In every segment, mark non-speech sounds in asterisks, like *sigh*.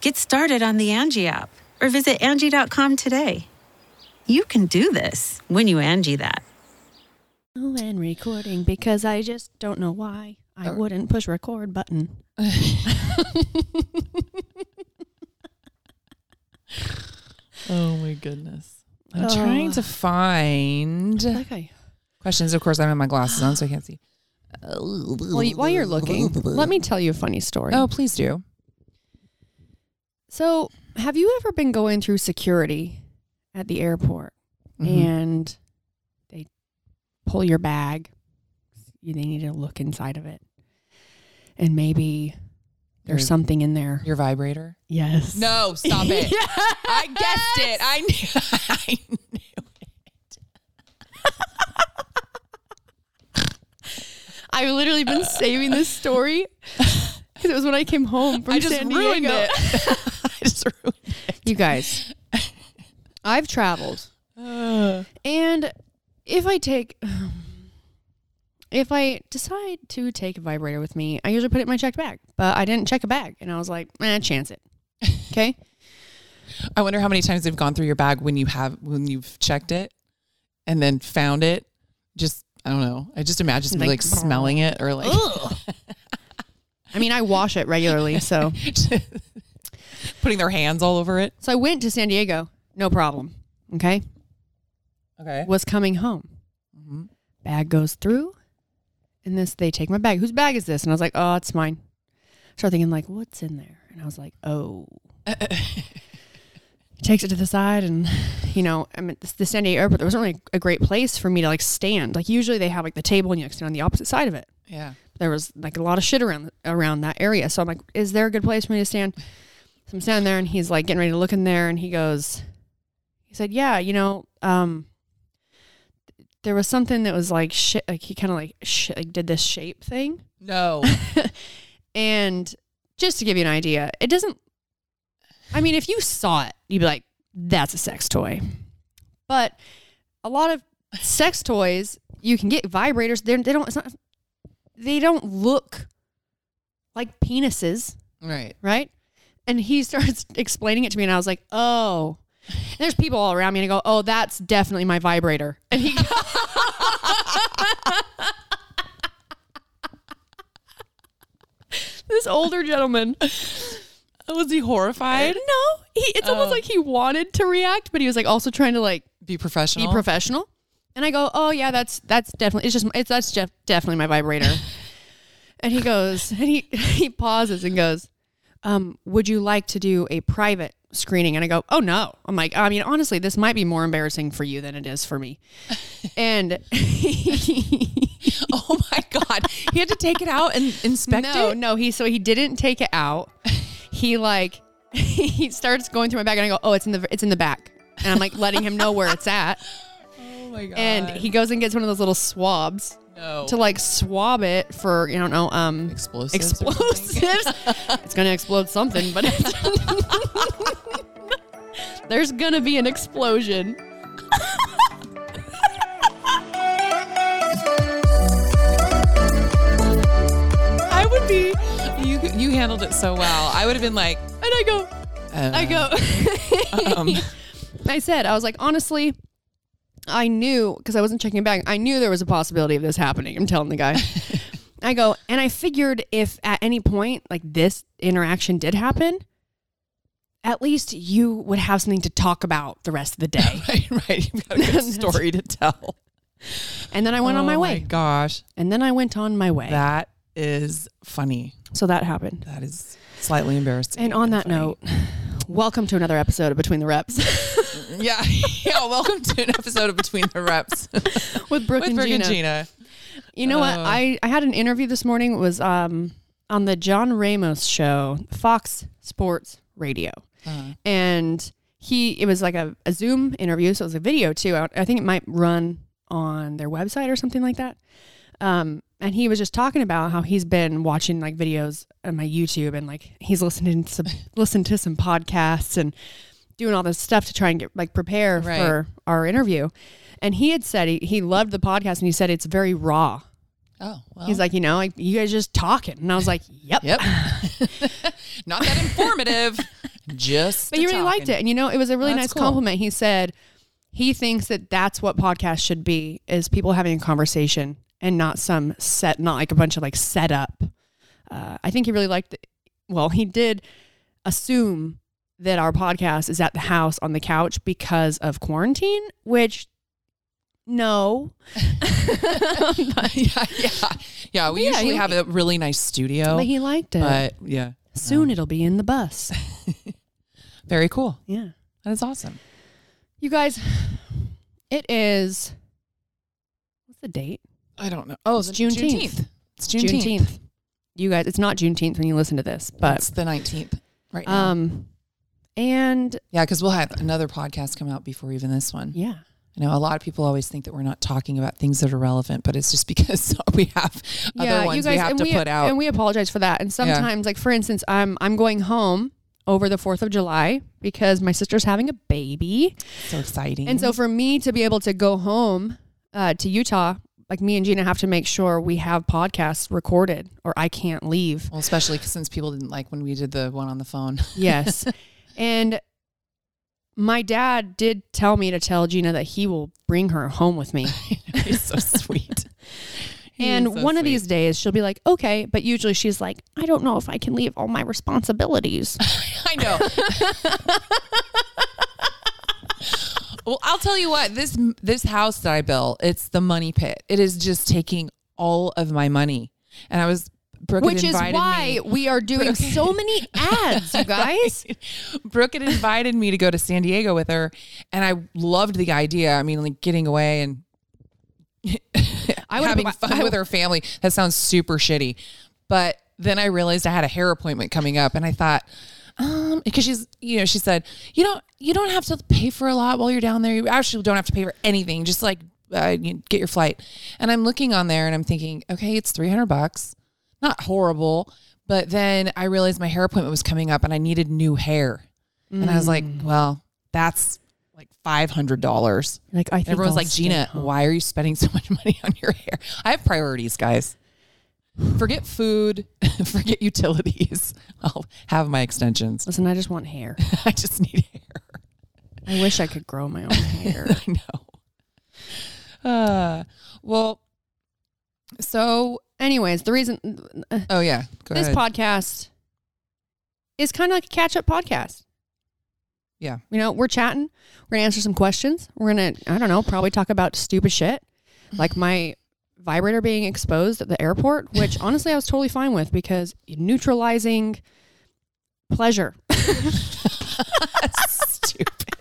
Get started on the Angi app or visit Angi.com today. You can do this when you Angi that. Oh, and recording because I just don't know why I wouldn't push record button. *laughs* Oh my goodness. I'm trying to find Okay. questions. Of course, I have my glasses on, so I can't see. Well, while you're looking, let me tell you a funny story. Oh, please do. So, have you ever been going through security at the airport Mhm. and they pull your bag? They need to look inside of it, and maybe there's Your- something in there. Your vibrator? Yes. No, stop it. *laughs* I guessed it. I knew, *laughs* I knew it. I've literally been saving this story because it was when I came home from I just San ruined Diego. it. *laughs* I just ruined it. You guys, I've traveled, Uh, and if I take, *sighs* if I decide to take a vibrator with me, I usually put it in my checked bag. But I didn't check a bag, and I was like, eh, chance it. *laughs* Okay. I wonder how many times they've gone through your bag when you have when you've checked it and then found it. Just I don't know. I just imagine somebody Like, like, smelling it or like *laughs* I mean, I wash it regularly, so *laughs* putting their hands all over it. so I went to San Diego, no problem. Okay, Okay. was coming home. hmm Bag goes through, and this they take my bag. Whose bag is this? And I was like, oh, it's mine. Start thinking like, what's in there? And I was like, oh. *laughs* Takes it to the side, and you know, I mean, the San Diego airport. There wasn't really a great place for me to like stand. Like usually they have like the table, and you like stand on the opposite side of it. Yeah. There was like a lot of shit around around that area. So I'm like, is there a good place for me to stand? So I'm standing there, and he's like getting ready to look in there, and he goes, he said, yeah, you know, um, there was something that was like shit. Like he kind of like sh- like did this shape thing, No. *laughs* and just to give you an idea, it doesn't. I mean, if you saw it, you'd be like, that's a sex toy. But a lot of sex toys, you can get vibrators. They're, they don't. It's not. They don't look like penises, right. right? And he *laughs* starts explaining it to me, and I was like, oh. And there's people all around me, and I go, oh, that's definitely my vibrator. And he. *laughs* this older gentleman. Was he horrified? No, he, it's almost Oh. like he wanted to react, but he was like also trying to like Be professional. be professional. And I go, oh yeah, that's that's definitely it's just it's that's def- definitely my vibrator. *laughs* and he goes, *laughs* and he *laughs* he pauses and goes, um, would you like to do a private screening? And I go, oh no. I'm like, I mean, honestly, this might be more embarrassing for you than it is for me. and Oh my god, he had to take it out and inspect no, it. no, no, he so he didn't take it out. He like he starts going through my bag and I go, oh, it's in the it's in the back, and I'm like letting him know where it's at. My god. And he goes and gets one of those little swabs no to like swab it for you don't know um explosives. explosives. *laughs* it's gonna explode something, but *laughs* there's gonna be an explosion. I would be. You you handled it so well. I would have been like, And I go, uh, I go. *laughs* Um, I said, I was like, honestly, I knew because I wasn't checking back. I knew there was a possibility of this happening. I'm telling the guy. *laughs* I go, and I figured if at any point like this interaction did happen, at least you would have something to talk about the rest of the day. *laughs* right, right. You've got a good *laughs* story to tell. And then I went on my Oh way. gosh, And then I went on my way. that is funny. so that happened. That is slightly embarrassing. And on that funny. note, welcome to another episode of Between the Reps *laughs* yeah, yeah. Welcome to an episode of Between the Reps *laughs* with Brooke, with and, Brooke Gina. and Gina. You know what? Oh. I, I had an interview this morning. It was um, on the John Ramos show, Fox Sports Radio. Uh-huh. And he, it was like a, a Zoom interview. So it was a video too. I, I think it might run on their website or something like that. Um, and he was just talking about how he's been watching like videos on my YouTube and like he's listening to some, *laughs* listened to some podcasts and doing all this stuff to try and get like prepare Right. for our interview. And he had said he, he loved the podcast and he said it's very raw. Oh, well. He's like, you know, like you guys just talking. And I was like, yep. yep. *laughs* *laughs* Not that informative. Just. But he really liked it. And you know, it was a really That's nice cool. compliment. He said he thinks that that's what podcasts should be is people having a conversation and not some set, not like a bunch of like setup. Uh, I think he really liked it. Well, he did assume that our podcast is at the house on the couch because of quarantine, which no. but, *laughs* yeah, yeah, yeah. We Yeah, usually he- have a really nice studio, but he liked it. but yeah, Soon it'll be in the bus. *laughs* very cool. Yeah. That is awesome. You guys, it is what's the date? I don't know. Oh, It's the- Juneteenth. It's Juneteenth. You guys, it's not Juneteenth when you listen to this, But it's the nineteenth right now. um, and yeah, because we'll have another podcast come out before even this one. yeah, I know a lot of people always think that we're not talking about things that are relevant, but it's just *laughs* because *laughs* we have yeah, other ones you guys, we have to we put out. and we apologize for that. And sometimes, like for instance, I'm I'm going home over the Fourth of July because my sister's having a baby, so exciting. and so for me to be able to go home uh, to Utah. Like me and Gina have to make sure we have podcasts recorded, or I can't leave. well, especially since people didn't like when we did the one on the phone. *laughs* Yes. and my dad did tell me to tell Gina that he will bring her home with me. *laughs* He's so sweet. *laughs* He and so one of these days she'll be like, okay. But usually she's like, I don't know if I can leave all my responsibilities. I know. Well, I'll tell you what this this house that I built, it's the money pit. It is just taking all of my money, and I was Brooke Which is why me. we are doing so many ads, you guys. *laughs* Brooke had invited me to go to San Diego with her, and I loved the idea. I mean, like getting away and I would having have- fun I- with her family. That sounds super shitty. But then I realized I had a hair appointment coming up, and I thought, um, because she's, you know, she said, you don't, you don't have to pay for a lot while you're down there. You actually don't have to pay for anything. Just like uh, you get your flight. And I'm looking on there, and I'm thinking, okay, it's 300 bucks. Not horrible. But then I realized my hair appointment was coming up, and I needed new hair. And I was like, Mm. well, that's like five hundred dollars. Like I think Everyone's I'll like, Gina, home." why are you spending so much *laughs* money on your hair? I have priorities, guys. Forget food, *laughs* forget utilities. *laughs* I'll have my extensions. Listen, I just want hair. I just need. I wish I could grow my own hair. *laughs* I know. Uh, well, so Anyways, the reason uh, oh yeah, go this ahead. podcast is kind of like a catch up podcast. yeah, You know, we're chatting. We're gonna answer some questions. We're gonna, I don't know, probably talk about stupid shit, like my vibrator being exposed at the airport, which *laughs* honestly I was totally fine with because neutralizing pleasure. *laughs* Stupid.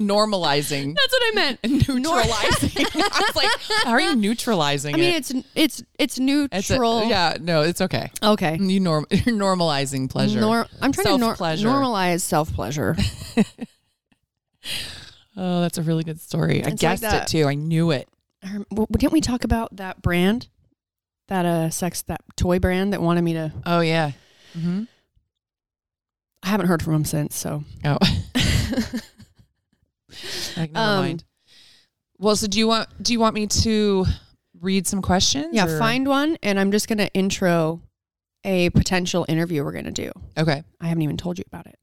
Normalizing. That's what I meant. *laughs* Neutralizing. *laughs* I was like, how are you *laughs* neutralizing I mean, it? it's it's it's It's a- neutral. yeah, no, it's okay. Okay. You norm you're normalizing pleasure. Nor- I'm trying to nor- Self-pleasure. normalize self pleasure. Oh, that's a really good story. I It's like guessed it that. too. I knew it. Didn't we talk about that brand, that uh sex that toy brand that wanted me to? Oh yeah. Mm-hmm. I haven't heard from them since. So Oh. *laughs* like, never Um, mind. Well, so do you want do you want me to read some questions? yeah, or- find one, and I'm just gonna intro a potential interview we're gonna do. Okay. I haven't even told you about it-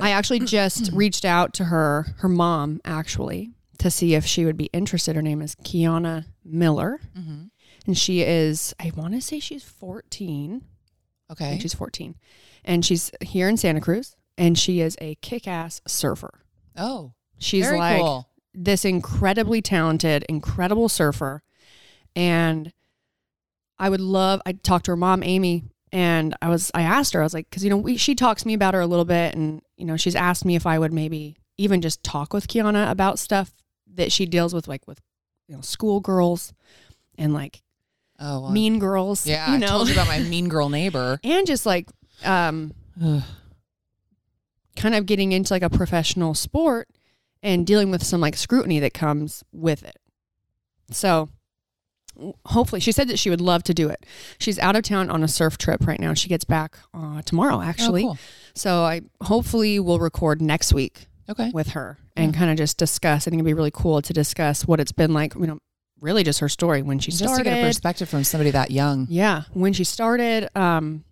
I actually just *clears throat* reached out to her, her mom, actually, to see if she would be interested. Her name is Kiana Miller, Mhm. and she is, I want to say she's 14. Okay. she's 14. And she's here in Santa Cruz, and she is a kick ass surfer. Oh, She's very like cool. this incredibly talented, incredible surfer. And I would love, I talked to her mom, Amy, and I was, I asked her, I was like, cause you know, we, she talks to me about her a little bit. And, you know, she's asked me if I would maybe even just talk with Kiana about stuff that she deals with, like with, you know, schoolgirls and like Oh, well, mean girls, Yeah, you I know, told you about my mean girl neighbor. *laughs* and just like, um, kind of getting into like a professional sport and dealing with some like scrutiny that comes with it. So hopefully she said that she would love to do it. She's out of town on a surf trip right now. She gets back uh, tomorrow actually. Oh, cool. So I hopefully will record next week Okay. with her and kind of just discuss. I think it'd be really cool to discuss what it's been like, you know, really just her story when she Just to started. get a perspective from somebody that young. Yeah, when she started, um,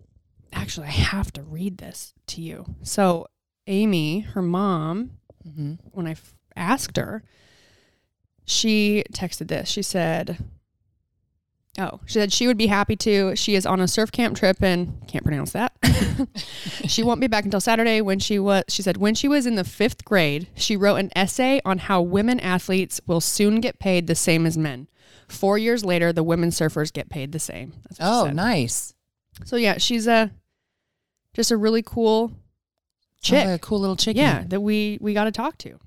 actually, I have to read this to you. So, Amy, her mom, Mm-hmm. when I f- asked her, she texted this. She said, "Oh, she said she would be happy to. She is on a surf camp trip and can't pronounce that. *laughs* she won't be back until Saturday. When she was, she said, when she was in the fifth grade, she wrote an essay on how women athletes will soon get paid the same as men. Four years later, the women surfers get paid the same. That's what she Oh, nice. So yeah, she's a just a really cool chick. like a cool little chicken. yeah, that we we got to talk to.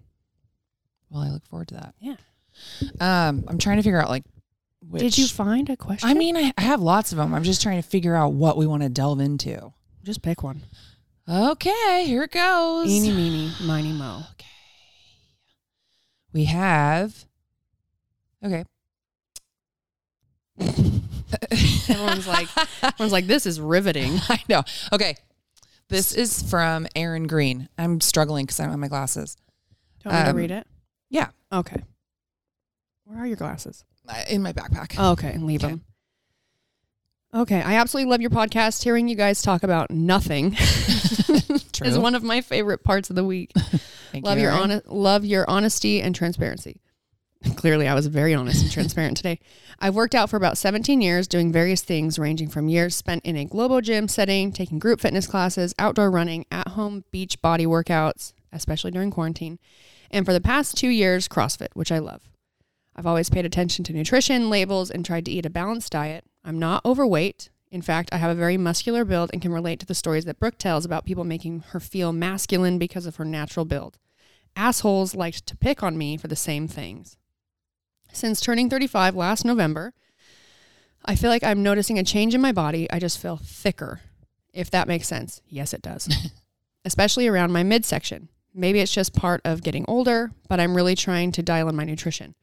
Well, I look forward to that. Yeah. Um, I'm trying to figure out like. Which, Did you find a question? I mean, I, I have lots of them. I'm just trying to figure out what we want to delve into. just pick one. Okay, here it goes. Eeny, meeny, miny, mo. Okay. We have. Okay. *laughs* Everyone's like, everyone's like, this is riveting. *laughs* I know. Okay. This is from Aaron Green. I'm struggling because I don't have my glasses. Do you want me Um, to read it? Yeah. Okay. Where are your glasses? In my backpack. Oh, okay, and leave Okay. them. Okay, I absolutely love your podcast. Hearing you guys talk about nothing *laughs* is one of my favorite parts of the week. *laughs* Thank love you, your honest, love your honesty and transparency. *laughs* Clearly, I was very honest and transparent today. I've worked out for about 17 years, doing various things ranging from years spent in a global gym setting, taking group fitness classes, outdoor running, at home beach body workouts, especially during quarantine, and for the past two years, CrossFit, which I love. I've always paid attention to nutrition, labels, and tried to eat a balanced diet. I'm not overweight. In fact, I have a very muscular build and can relate to the stories that Brooke tells about people making her feel masculine because of her natural build. Assholes liked to pick on me for the same things. Since turning 35 last November, I feel like I'm noticing a change in my body. I just feel thicker, if that makes sense. Yes, it does. *laughs* Especially around my midsection. Maybe it's just part of getting older, but I'm really trying to dial in my nutrition.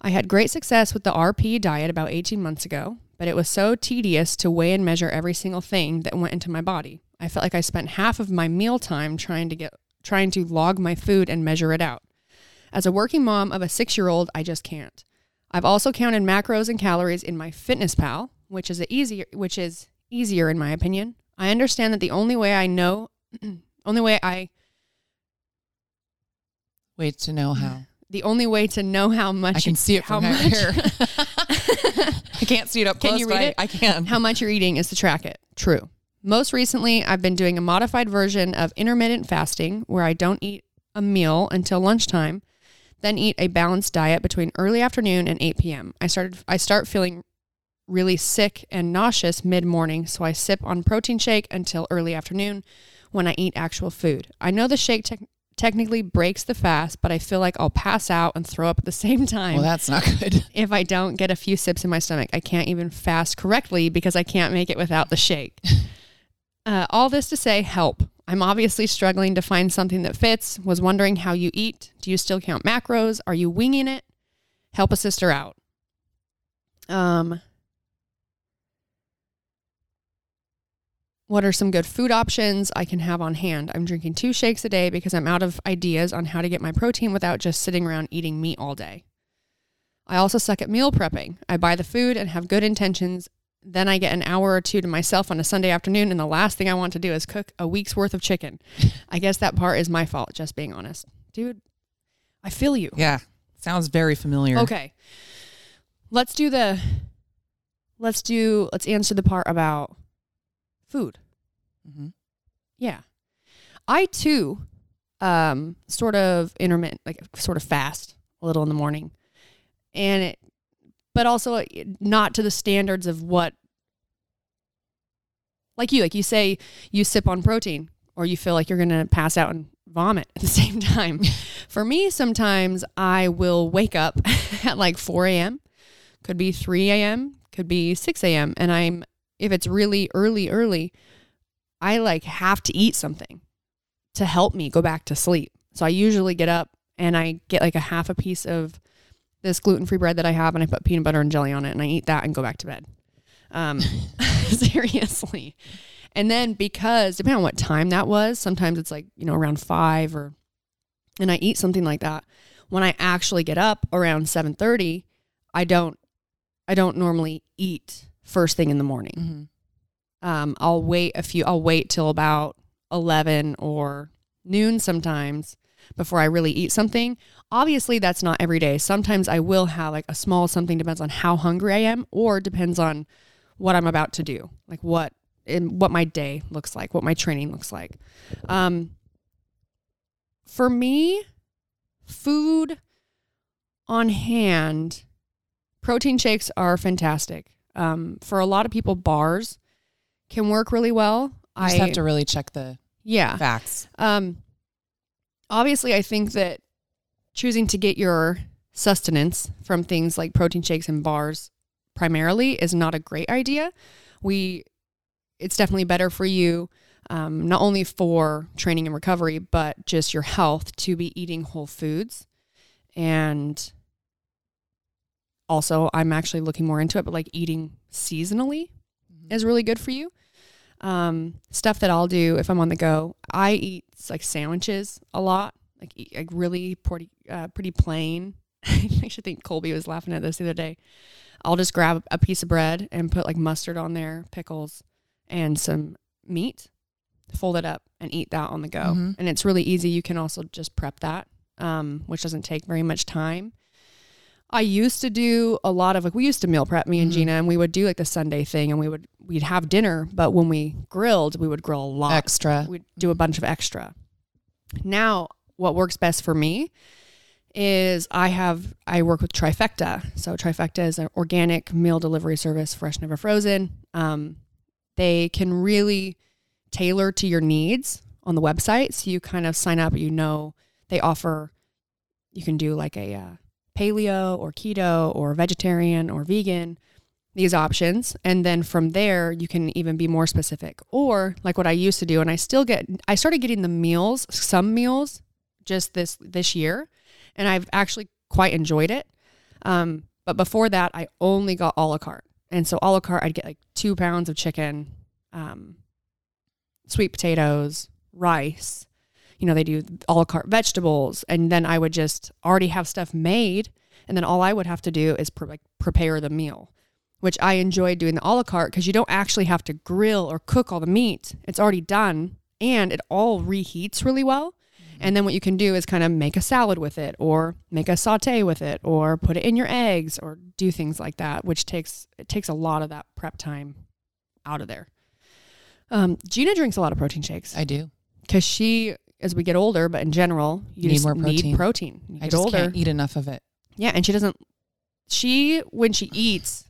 I had great success with the RP diet about 18 months ago, but it was so tedious to weigh and measure every single thing that went into my body. I felt like I spent half of my meal time trying to get trying to log my food and measure it out. As a working mom of a 6-year-old, I just can't. I've also counted macros and calories in MyFitnessPal, which is a easier which is easier in my opinion. I understand that the only way I know *clears throat* only way I Wait to know how. *laughs* the only way to know how much I can see it from here. *laughs* I can't see it up Can close, you read it? I can. how much you're eating is to track it. True. Most recently, I've been doing a modified version of intermittent fasting where I don't eat a meal until lunchtime, then eat a balanced diet between early afternoon and 8 p.m. I started I start feeling really sick and nauseous mid morning, so I sip on protein shake until early afternoon when I eat actual food. I know the shake tec- technically breaks the fast, but I feel like I'll pass out and throw up at the same time Well, that's not good. *laughs* if I don't get a few sips in my stomach. I can't even fast correctly because I can't make it without the shake. *laughs* Uh, all this to say, help. I'm obviously struggling to find something that fits. Was wondering how you eat. Do you still count macros? Are you winging it? Help a sister out. Um, what are some good food options I can have on hand? I'm drinking two shakes a day because I'm out of ideas on how to get my protein without just sitting around eating meat all day. I also suck at meal prepping. I buy the food and have good intentions. Then I get an hour or two to myself on a Sunday afternoon, and the last thing I want to do is cook a week's worth of chicken. *laughs* I guess that part is my fault, just being honest. Dude, I feel you. Yeah. Sounds very familiar. Okay. Let's do the let's do let's answer the part about food. Mm-hmm. Yeah. I too um sort of intermittent like sort of fast a little in the morning. And it but also uh, not to the standards of what like you like you say you sip on protein or you feel like you're going to pass out and vomit at the *laughs* same time. For me, sometimes I will wake up *laughs* at like 4 a.m., could be 3 a.m., could be 6 a.m. And I'm, if it's really early, early, I like have to eat something to help me go back to sleep. So I usually get up and I get like a half a piece of this gluten free bread that I have and I put peanut butter and jelly on it and I eat that and go back to bed. Um, *laughs* *laughs* seriously. And then because depending on what time that was, sometimes it's like, you know, around five or and I eat something like that. When I actually get up around seven thirty, I don't I don't normally eat first thing in the morning. Mhm. Um, I'll wait a few I'll wait till about eleven or noon sometimes before I really eat something. Obviously that's not every day. Sometimes I will have like a small something depends on how hungry I am or depends on what I'm about to do. Like what and what my day looks like, what my training looks like. Um, for me, food on hand, protein shakes are fantastic. Um, for a lot of people, bars can work really well. You just have to really check the yeah. facts. Um, obviously, I think that choosing to get your sustenance from things like protein shakes and bars primarily is not a great idea. We, it's definitely better for you, um, not only for training and recovery, but just your health to be eating whole foods. And also, I'm actually looking more into it, but like eating seasonally is really good for you. Um, stuff that I'll do if I'm on the go, I eat like sandwiches a lot, like, eat, like really pretty, uh, pretty plain. *laughs* I actually think Colby was laughing at this the other day. I'll just grab a piece of bread and put like mustard on there, pickles, and some meat, fold it up and eat that on the go. Mhm. And it's really easy. You can also just prep that, um, which doesn't take very much time. I used to do a lot of like we used to meal prep me and Mhm. Gina and we would do like the Sunday thing and we would we'd have dinner, but when we grilled, we would grill a lot. Extra. We'd do a bunch of extra. Now, what works best for me is I have I work with Trifecta. So Trifecta is an organic meal delivery service, fresh never frozen. Um, they can really tailor to your needs on the website. So you kind of sign up. You know they offer. You can do like a uh, paleo or keto or vegetarian or vegan. These options, and then from there you can even be more specific. Or like what I used to do, and I still get. I started getting the meals, some meals, just this this year, and I've actually quite enjoyed it. Um, but before that, I only got a la carte, and so a la carte, I'd get like two pounds of chicken, um, sweet potatoes, rice. You know, they do a la carte vegetables, and then I would just already have stuff made, and then all I would have to do is pre- prepare the meal, which I enjoy doing the a la carte because you don't actually have to grill or cook all the meat; it's already done, and it all reheats really well. And then what you can do is kind of make a salad with it or make a saute with it or put it in your eggs or do things like that, which takes it takes a lot of that prep time out of there. Um, Gina drinks a lot of protein shakes I do. because she, as we get older, but in general, you Need just more need protein. protein. You I get just older. can't eat enough of it. Yeah, and she doesn't. She when she eats,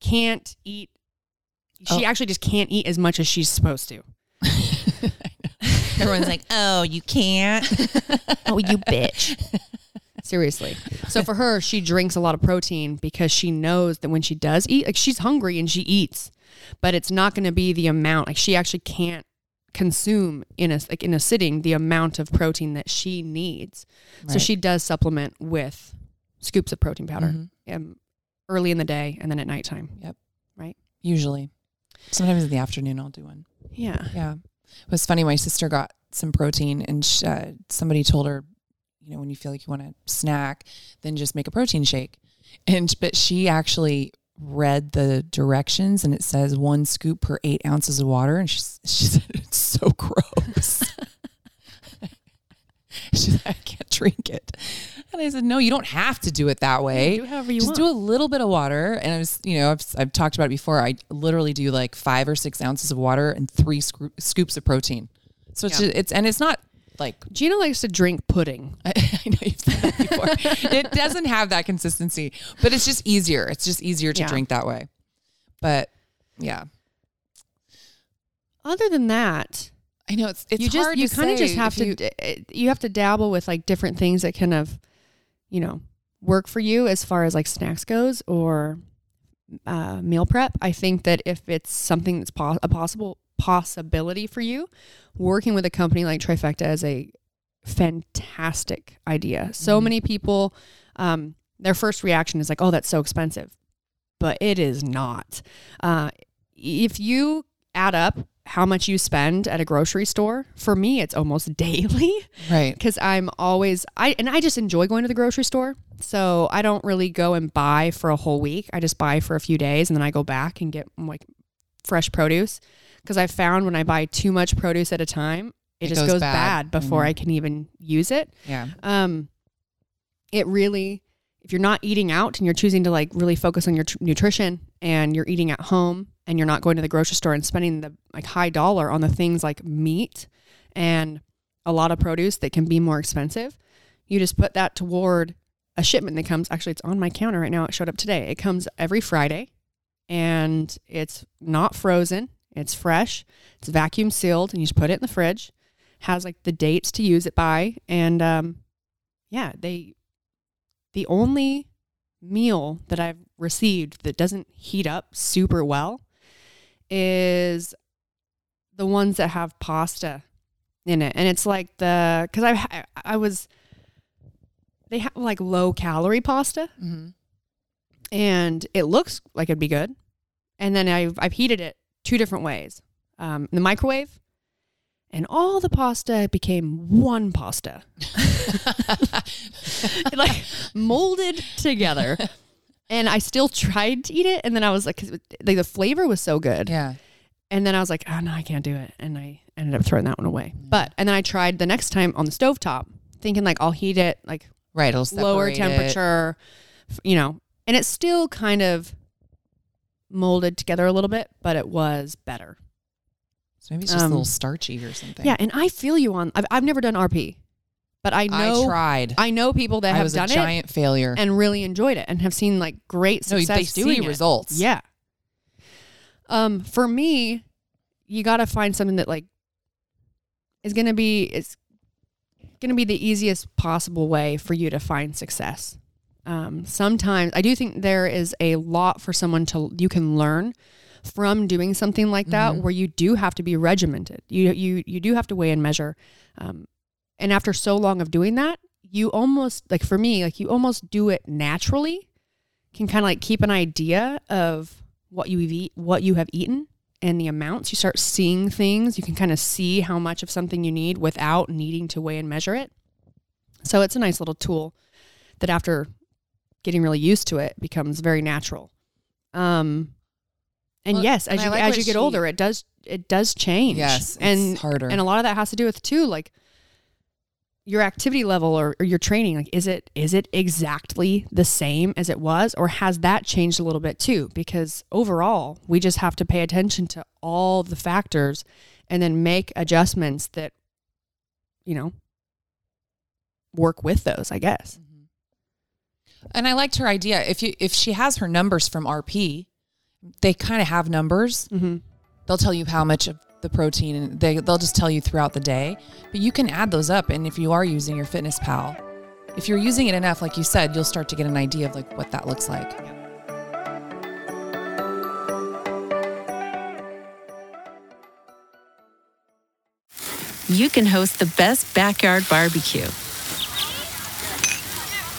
can't eat. She Oh. actually just can't eat as much as she's supposed to. *laughs* Everyone's like, "Oh, you can't." *laughs* Oh, you bitch. Seriously. So for her, she drinks a lot of protein because she knows that when she does eat, like she's hungry and she eats, but it's not going to be the amount. Like she actually can't consume in a like in a sitting the amount of protein that she needs. So she does supplement with scoops of protein powder Mhm. um, early in the day and then at nighttime. Yep. Right. Usually, sometimes in the afternoon, I'll do one. Yeah. Yeah. It was funny. My sister got some protein, and sh uh, somebody told her, you know, when you feel like you want to snack, then just make a protein shake. And but she actually read the directions, and it says one scoop per eight ounces of water, and she she said it's so gross. *laughs* she said, I can't drink it. And I said, No, you don't have to do it that way. do however you Just want. do a little bit of water. And I was, you know, I've, I've talked about it before. I literally do like five or six ounces of water and three scoo- scoops of protein. So it's, Yeah. just, it's, and it's not like, Gina likes to drink pudding. *laughs* I, I know you've said that before. *laughs* it doesn't have that consistency, but it's just easier. It's just easier to Yeah. drink that way. But yeah, Other than that, I know it's, it's you just hard you kind of just have to you- d- eh, you have to dabble with like different things that kind of you know work for you as far as like snacks goes or uh, meal prep i think that if it's something that's po- a possible possibility for you working with a company like trifecta is a fantastic idea. So Mhm. many people um, their first reaction is like oh that's so expensive. But it is not. Uh, if you add up how much you spend at a grocery store for me it's almost *laughs* daily. Right. because i'm always i and i just enjoy going to the grocery store. So i don't really go and buy for a whole week. I just buy for a few days and then i go back and get like fresh produce because i found when i buy too much produce at a time it, It just goes goes, bad. bad, before Mhm. i can even use it Yeah. um it really if you're not eating out and you're choosing to like really focus on your tr- nutrition and you're eating at home and you're not going to the grocery store and spending the like high dollar on the things like meat and a lot of produce that can be more expensive you just put that toward a shipment that comes actually it's on my counter right now it showed up today it comes every friday and it's not frozen it's fresh it's vacuum sealed and you just put it in the fridge has like the dates to use it by and um yeah they the only meal that i've received that doesn't heat up super well is the ones that have pasta in it and it's like the because i I- was they have like low calorie pasta Mm-hmm. and it looks like it'd be good. And then I've, I've heated it two different ways um, the microwave, and all the pasta became one pasta, It, *laughs* like molded together. *laughs* And I still tried to eat it, and then I was like, 'cause it- like the flavor was so good, Yeah. and then I was like, oh no, I can't do it, and I ended up throwing that one away. But and then I tried the next time on the stovetop, thinking like I'll heat it like Right. Lower separate it. temperature, you know, and it's still kind of molded together a little bit, but it was better. So maybe it's just a Um, little starchy or something. Yeah, and I feel you on. I've, I've never done RP, but I know I tried. I know people that I have was a done it giant failure. and really enjoyed it and have seen like great no, success they doing see it. results. Yeah. Um, for me, you got to find something that like is going to be is going to be the easiest possible way for you to find success. Um, sometimes I do think there is a lot for someone to you can learn from doing something like that Mhm. where you do have to be regimented. You you you do have to weigh and measure. Um, and after so long of doing that, you almost like for me, like you almost do it naturally. Can kind of like keep an idea of what you've eat, what you have eaten, and the amounts. You start seeing things. You can kind of see how much of something you need without needing to weigh and measure it. So it's a nice little tool that after getting really used to it becomes very natural. Um, and Well, yes, as you like as you get she- older, it does it does change. Yes, it's and harder. and a lot of that has to do with too, like your activity level or, or your training. Like, is it is it exactly the same as it was, or has that changed a little bit too? Because overall, we just have to pay attention to all the factors and then make adjustments that you know work with those. I guess. And I liked her idea. If you if she has her numbers from RP, they kind of have numbers. Mm-hmm. They'll tell you how much of the protein, and they they'll just tell you throughout the day. But you can add those up, and if you are using your Fitness Pal, if you're using it enough, like you said, you'll start to get an idea of like what that looks like. you can host the best backyard barbecue.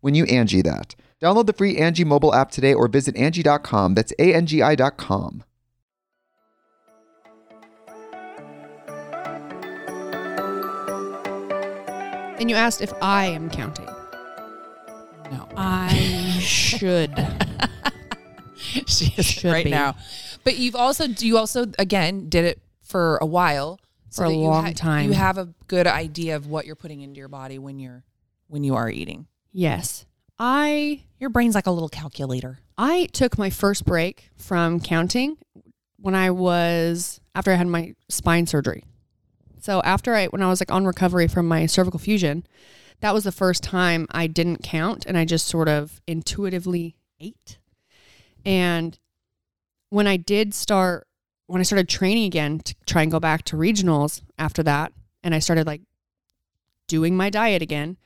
when you Angi that. Download the free Angi mobile app today or visit Angi.com. That's A-N-G-I dot com. And you asked if I am counting. No, I should. *laughs* she is Should right be. now. But you've also you also again did it for a while For a that you long time. You have a good idea of what you're putting into your body when you're when you are eating. Yes. I Your brain's like a little calculator. I took my first break from counting when I was after I had my spine surgery. So after I when I was like on recovery from my cervical fusion, that was the first time I didn't count and I just sort of intuitively ate. And when I did start when I started training again to try and go back to regionals after that and I started like doing my diet again,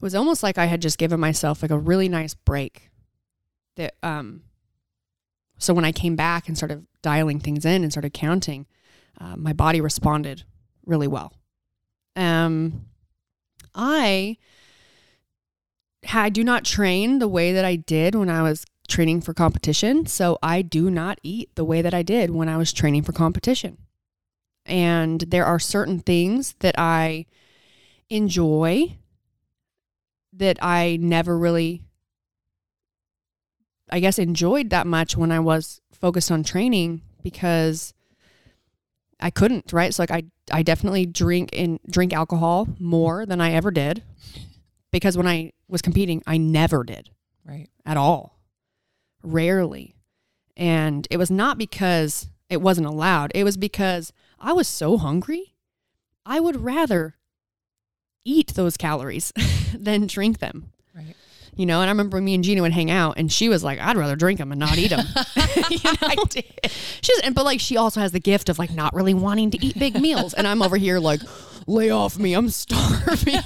it was almost like I had just given myself like a really nice break that um so when I came back and started dialing things in and started counting, uh, my body responded really well. Um, I I do not train the way that I did when I was training for competition, so I do not eat the way that I did when I was training for competition. And there are certain things that I enjoy that I never really I guess enjoyed that much when I was focused on training because I couldn't, right? So like I I definitely drink and drink alcohol more than I ever did *laughs* because when I was competing, I never did Right. at all. Rarely. And it was not because it wasn't allowed. It was because I was so hungry. I would rather eat those calories *laughs* than drink them. Right. You know, and I remember me and Gina would hang out, and she was like, "I'd rather drink them and not eat them." *laughs* *laughs* you know? I did. She's, and but like she also has the gift of like not really wanting to eat big meals, and I'm over here like, "Lay off me, I'm starving."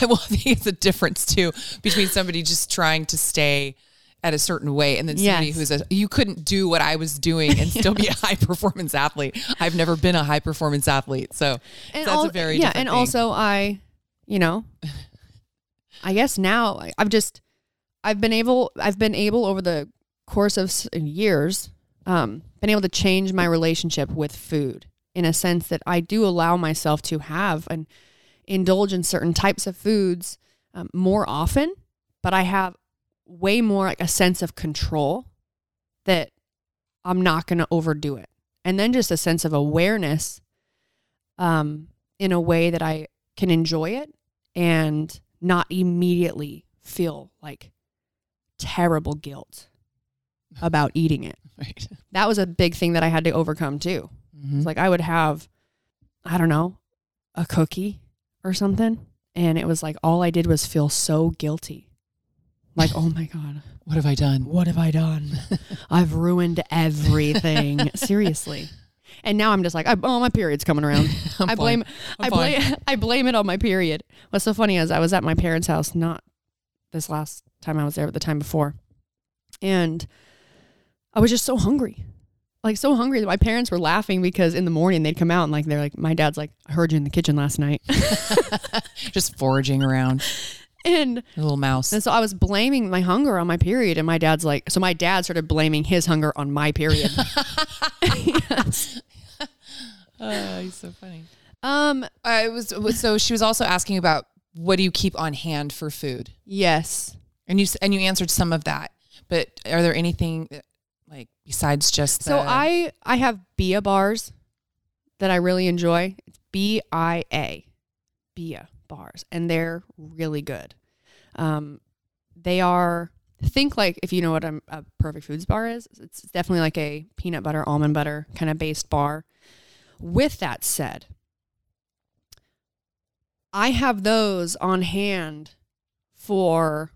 I well, I think it's a difference too between somebody just trying to stay at a certain way and then somebody Yes. who's a you couldn't do what I was doing and still be a high performance athlete. I've never been a high performance athlete, so and that's a very yeah, and thing. also I, you know, *laughs* I guess now I- I've just I've been able I've been able over the course of years um, been able to change my relationship with food in a sense that I do allow myself to have and indulge in certain types of foods um, more often but I have way more like a sense of control that I'm not going to overdo it. And then just a sense of awareness um, in a way that I can enjoy it and not immediately feel like terrible guilt *laughs* about eating it. Right. That was a big thing that I had to overcome too. Mhm. It's like I would have, I don't know, a cookie or something. And it was like all I did was feel so guilty. Like, oh my God, *laughs* What have I done? what have I done? *laughs* I've ruined everything. Seriously. And now I'm just like, I, oh, my period's coming around. *laughs* I'm blame, I blame, *laughs* I blame it on my period. What's so funny is I was at my parents' house, not this last time I was there, but the time before, and I was just so hungry, like so hungry that my parents were laughing because in the morning they'd come out and like they're like, my dad's like, I heard you in the kitchen last night, *laughs* Just foraging around. and A little mouse. and so I was blaming my hunger on my period, and my dad's like, so my dad started blaming his hunger on my period. Yes. Oh, he's so funny. Um. Uh, it was was- so she was also asking about what do you keep on hand for food, Yes. and you and you answered some of that. But are there anything like besides just So the- I I have Bia bars that I really enjoy. It's B I A, Bia bars, and they're really good. Um, they are think like if you know what a, a perfect foods bar is. It's definitely like a peanut butter almond butter kind of based bar. With that said, I have those on hand for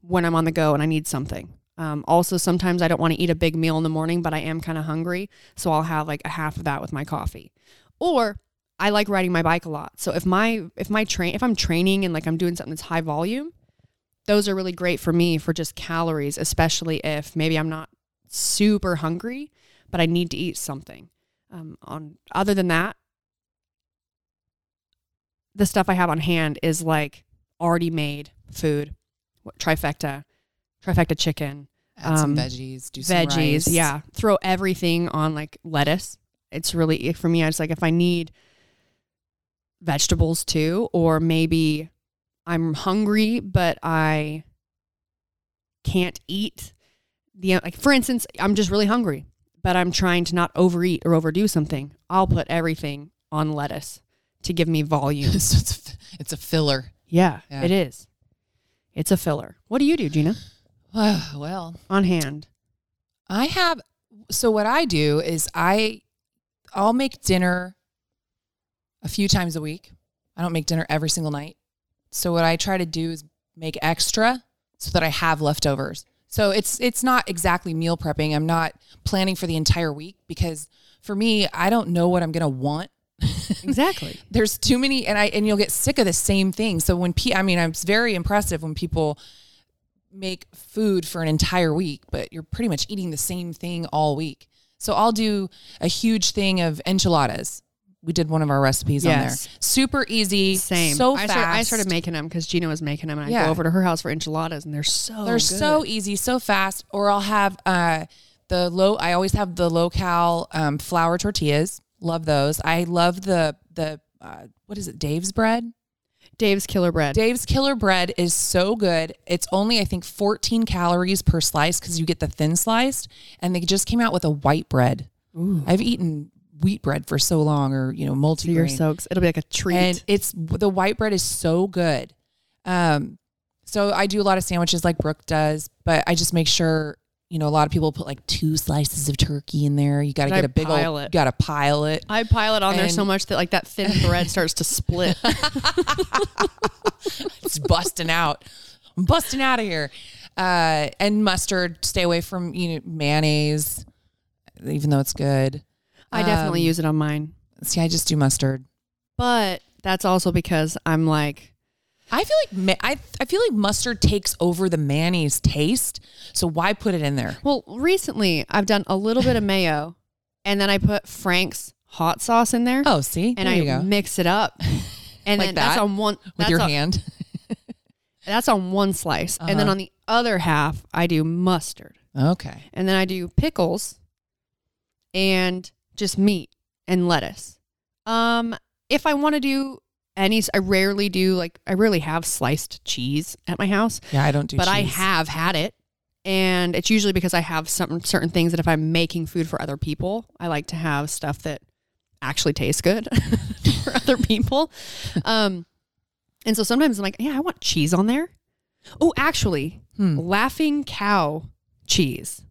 when I'm on the go and I need something. Um, also, sometimes I don't want to eat a big meal in the morning, but I am kind of hungry, so I'll have like a half of that with my coffee. Or I like riding my bike a lot, so if my if my train if I'm training and like I'm doing something that's high volume, those are really great for me for just calories, especially if maybe I'm not super hungry, but I need to eat something. Um, on other than that, the stuff I have on hand is like already made food, what- trifecta, trifecta chicken, add some um, veggies, do some veggies. rice. Yeah, throw everything on like lettuce. It's really for me. It's like if I need vegetables too, or maybe I'm hungry but I can't eat the like. For instance, I'm just really hungry, but I'm trying to not overeat or overdo something. I'll put everything on lettuce to give me *laughs* volume. so it's a, it's a filler. yeah, Yeah. it is. It's a filler. What do you do, Gina? *sighs* well, On hand. I have so what I do is I I'll make dinner a few times a week. I don't make dinner every single night. So what I try to do is make extra so that I have leftovers. So it's it's not exactly meal prepping. I'm not planning for the entire week because for me, I don't know what I'm going to want. *laughs* Exactly. There's too many and I and you'll get sick of the same thing. So when pe- I mean, it's very impressive when people make food for an entire week, but you're pretty much eating the same thing all week. So I'll do a huge thing of enchiladas. We did one of our recipes on there. Super easy, Same. so I fast. started, I started making them because Gina was making them, and I go over to her house for enchiladas, and they're so They're good. so easy, so fast. Or I'll have uh, the low. I always have the low cal um, flour tortillas. Love those. I love the the uh, what is it? Dave's bread. Dave's Killer Bread. Dave's Killer Bread is so good. It's only I think 14 calories per slice because you get the thin sliced, and they just came out with a white bread. Ooh. I've eaten wheat bread for so long, or you know, multi you're so it'll be like a treat. and it's the white bread is so good. Um, so I do a lot of sandwiches like Brooke does, but I just make sure you know a lot of people put like two slices of turkey in there. You got to And get I a big pile old, it. got to pile it. I pile it on there so much that like that thin bread starts to split. *laughs* It's busting out. I'm busting out of here. Uh, and mustard. Stay away from you know mayonnaise, even though it's good. I definitely Um, use it on mine, See, I just do mustard. but that's also because I'm like, I feel like I I feel like mustard takes over the mayonnaise taste. So why put it in there? well, recently I've done a little bit of *laughs* mayo, and then I put Frank's hot sauce in there, Oh, see, and there I mix it up, *laughs* and Like then that's on one with your on, hand. *laughs* That's on one slice, and then Uh-huh. on the other half I do mustard. Okay. and then I do pickles and just meat and lettuce. Um, if I want to do any. I rarely do like I rarely have sliced cheese at my house, Yeah, I don't do but I have had it, and it's usually because I have some certain things that if I'm making food for other people, I like to have stuff that actually tastes good *laughs* for other people. Um, and so sometimes I'm like, yeah, I want cheese on there. Oh, actually, Hmm. Laughing Cow cheese.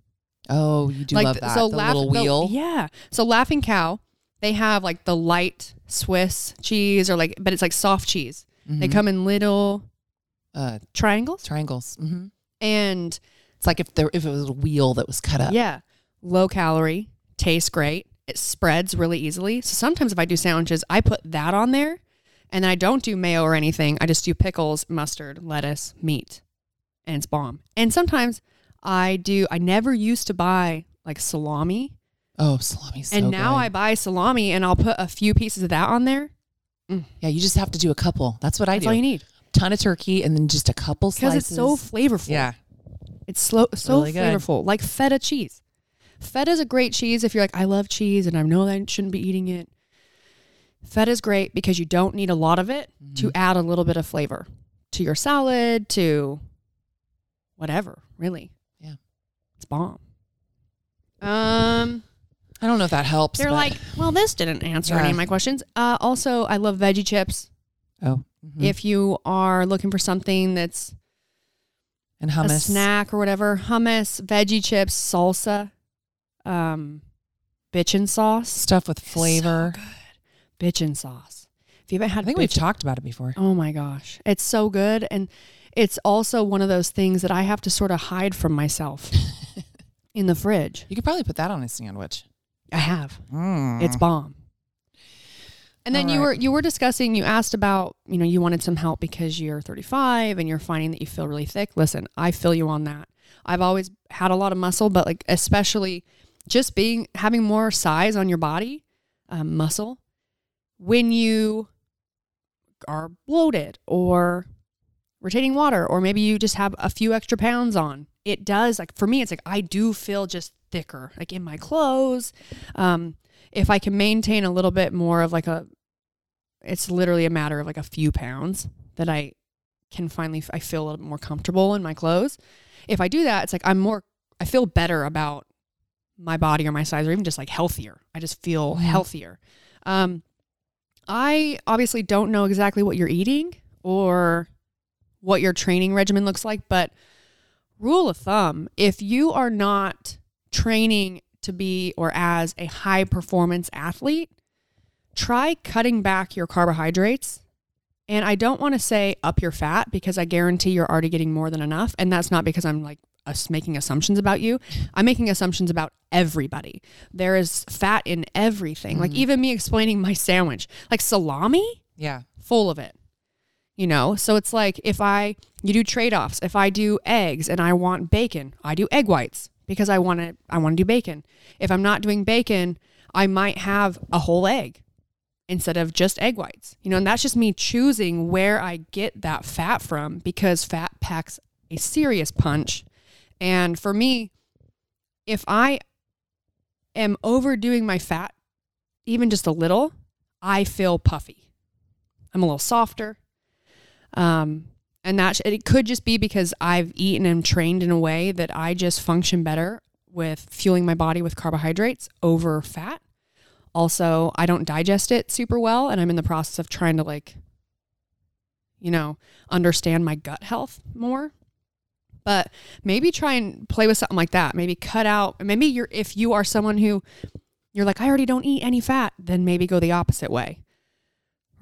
Oh, you do love th- that. the Laugh- little the- wheel. yeah. So Laughing Cow, they have like the light Swiss cheese or like, but it's like soft cheese. They Mhm. come in little uh, triangles, triangles. Mm-hmm. and It's like if there if it was a wheel that was cut up. yeah, low calorie, tastes great. It spreads really easily. So sometimes if I do sandwiches, I put that on there, and then I don't do mayo or anything. I just do pickles, mustard, lettuce, meat, and it's bomb. And sometimes I do. I never used to buy like salami. Oh, salami's so and now good. I buy salami and I'll put a few pieces of that on there. yeah, you just have to do a couple. That's what I That's do. all you need Ton of turkey and then just a couple slices. because it's so flavorful. yeah. it's slow, so Really flavorful, like feta cheese. Feta is a great cheese if you're like, I love cheese and I know that I shouldn't be eating it. Feta is great because you don't need a lot of it to Mm-hmm. add a little bit of flavor to your salad, to whatever. Really, bomb. Um. I don't know if that helps. They're but- like, well, this didn't answer any Yeah. of my questions. Uh, also, I love veggie chips. oh, mhm. If you are looking for something that's and hummus. a snack or whatever, hummus, veggie chips, salsa, um, bitchin sauce, stuff with flavor. bitchin sauce. If you haven't I think we've bitchin- talked about it before. oh my gosh, it's so good, and it's also one of those things that I have to sort of hide from myself *laughs* in the fridge. You could probably put that on a sandwich. I have. Mm. It's bomb. And then All you were you were discussing you asked about, you know, you wanted some help because you're 35 and you're finding that you feel really thick. Listen, I feel you on that. I've always had a lot of muscle, but like especially just being having more size on your body, um, muscle when you are bloated or retaining water or maybe you just have a few extra pounds on. It does like for me it's like I do feel just thicker like in my clothes. Um if I can maintain a little bit more of like a, it's literally a matter of like a few pounds that I can finally, I feel a little more comfortable in my clothes. If I do that, it's like I'm more, I feel better about my body or my size or even just like healthier. I just feel Mhm. healthier. Um, I obviously don't know exactly what you're eating or what your training regimen looks like, but rule of thumb, if you are not training to be or as a high performance athlete, try cutting back your carbohydrates. And I don't want to say up your fat because I guarantee you're already getting more than enough. And that's not because I'm like us making assumptions about you. I'm making assumptions about everybody. There is fat in everything. Like mm-hmm. even me explaining my sandwich, like salami, Yeah. full of it. You know, so it's like if I you do trade offs. If I do eggs and I want bacon, I do egg whites because I want to I want to do bacon. If I'm not doing bacon, I might have a whole egg instead of just egg whites. You know, and that's just me choosing where I get that fat from because fat packs a serious punch. And for me, if I am overdoing my fat even just a little, I feel puffy. I'm a little softer. Um, and that it could just be because I've eaten and trained in a way that I just function better with fueling my body with carbohydrates over fat. Also, I don't digest it super well, and I'm in the process of trying to like, you know, understand my gut health more. But maybe try and play with something like that. Maybe cut out. Maybe you're if you are someone who you're like I already don't eat any fat, then maybe go the opposite way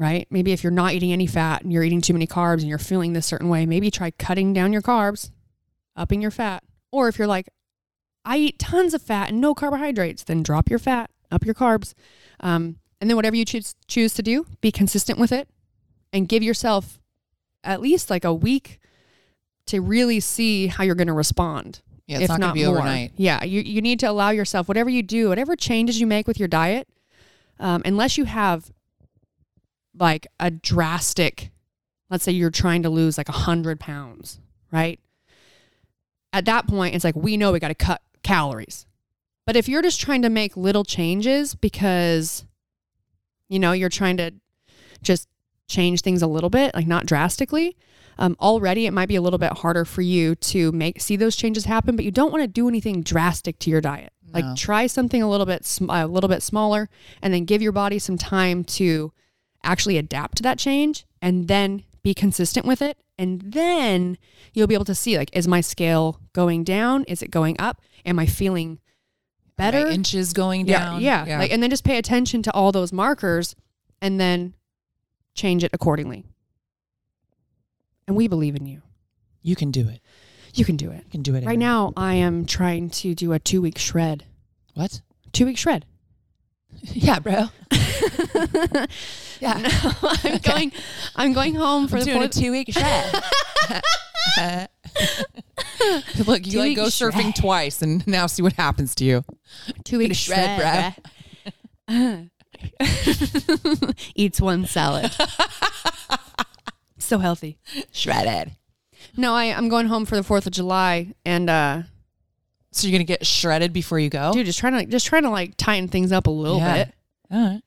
right? Maybe if you're not eating any fat and you're eating too many carbs and you're feeling this certain way, maybe try cutting down your carbs, upping your fat. Or if you're like, I eat tons of fat and no carbohydrates, then drop your fat, up your carbs. Um, and then whatever you choose choose to do, be consistent with it and give yourself at least like a week to really see how you're going to respond. Yeah, it's if not, not gonna be more. overnight. Yeah, you, you need to allow yourself, whatever you do, whatever changes you make with your diet, um, unless you have like a drastic, let's say you're trying to lose like a hundred pounds, right? At that point, it's like we know we got to cut calories. But if you're just trying to make little changes because, you know, you're trying to just change things a little bit, like not drastically, um, already it might be a little bit harder for you to make see those changes happen. But you don't want to do anything drastic to your diet. Like try something a little bit sm- a little bit smaller, and then give your body some time to actually adapt to that change, and then be consistent with it. And then you'll be able to see like, is my scale going down? Is it going up? Am I feeling better? My inches going Yeah, down. yeah, Like, and then just pay attention to all those markers and then change it accordingly. And we believe in you. you can do it. You can do it. You can do it. Right now, I am trying to do a two week shred. What? Two week shred. Yeah, bro. *laughs* yeah. I'm going. I'm going home for I'm the doing a two week shred. Look, you like go surfing twice and now see what happens to you. two week shred, shred. *laughs* Eats one salad. *laughs* so healthy. Shredded. No, I, I'm going home for the Fourth of July, and uh, So you're gonna get shredded before you go? dude, just trying to just trying to like tighten things up a little Yeah. bit. All right.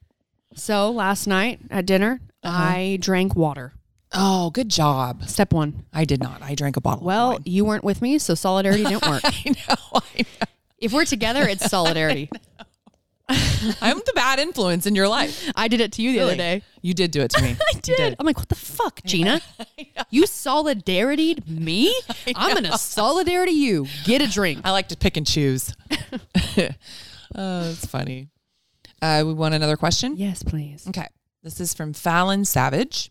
So last night at dinner, Uh-huh. I drank water. Oh, good job. Step one. I did not. I drank a bottle. Well, of wine. you weren't with me, so solidarity didn't work. *laughs* I know. I know. if we're together, it's *laughs* solidarity. *laughs* I'm the bad influence in your life. I did it to you the other Really. day. You did do it to me. *laughs* I did. I'm like, what the fuck, Gina? *laughs* You solidaritied me? I'm gonna solidarity you. Get a drink. I like to pick and choose. oh, that's funny. Uh, we want another question. Yes, please. Okay. This is from Fallon Savage.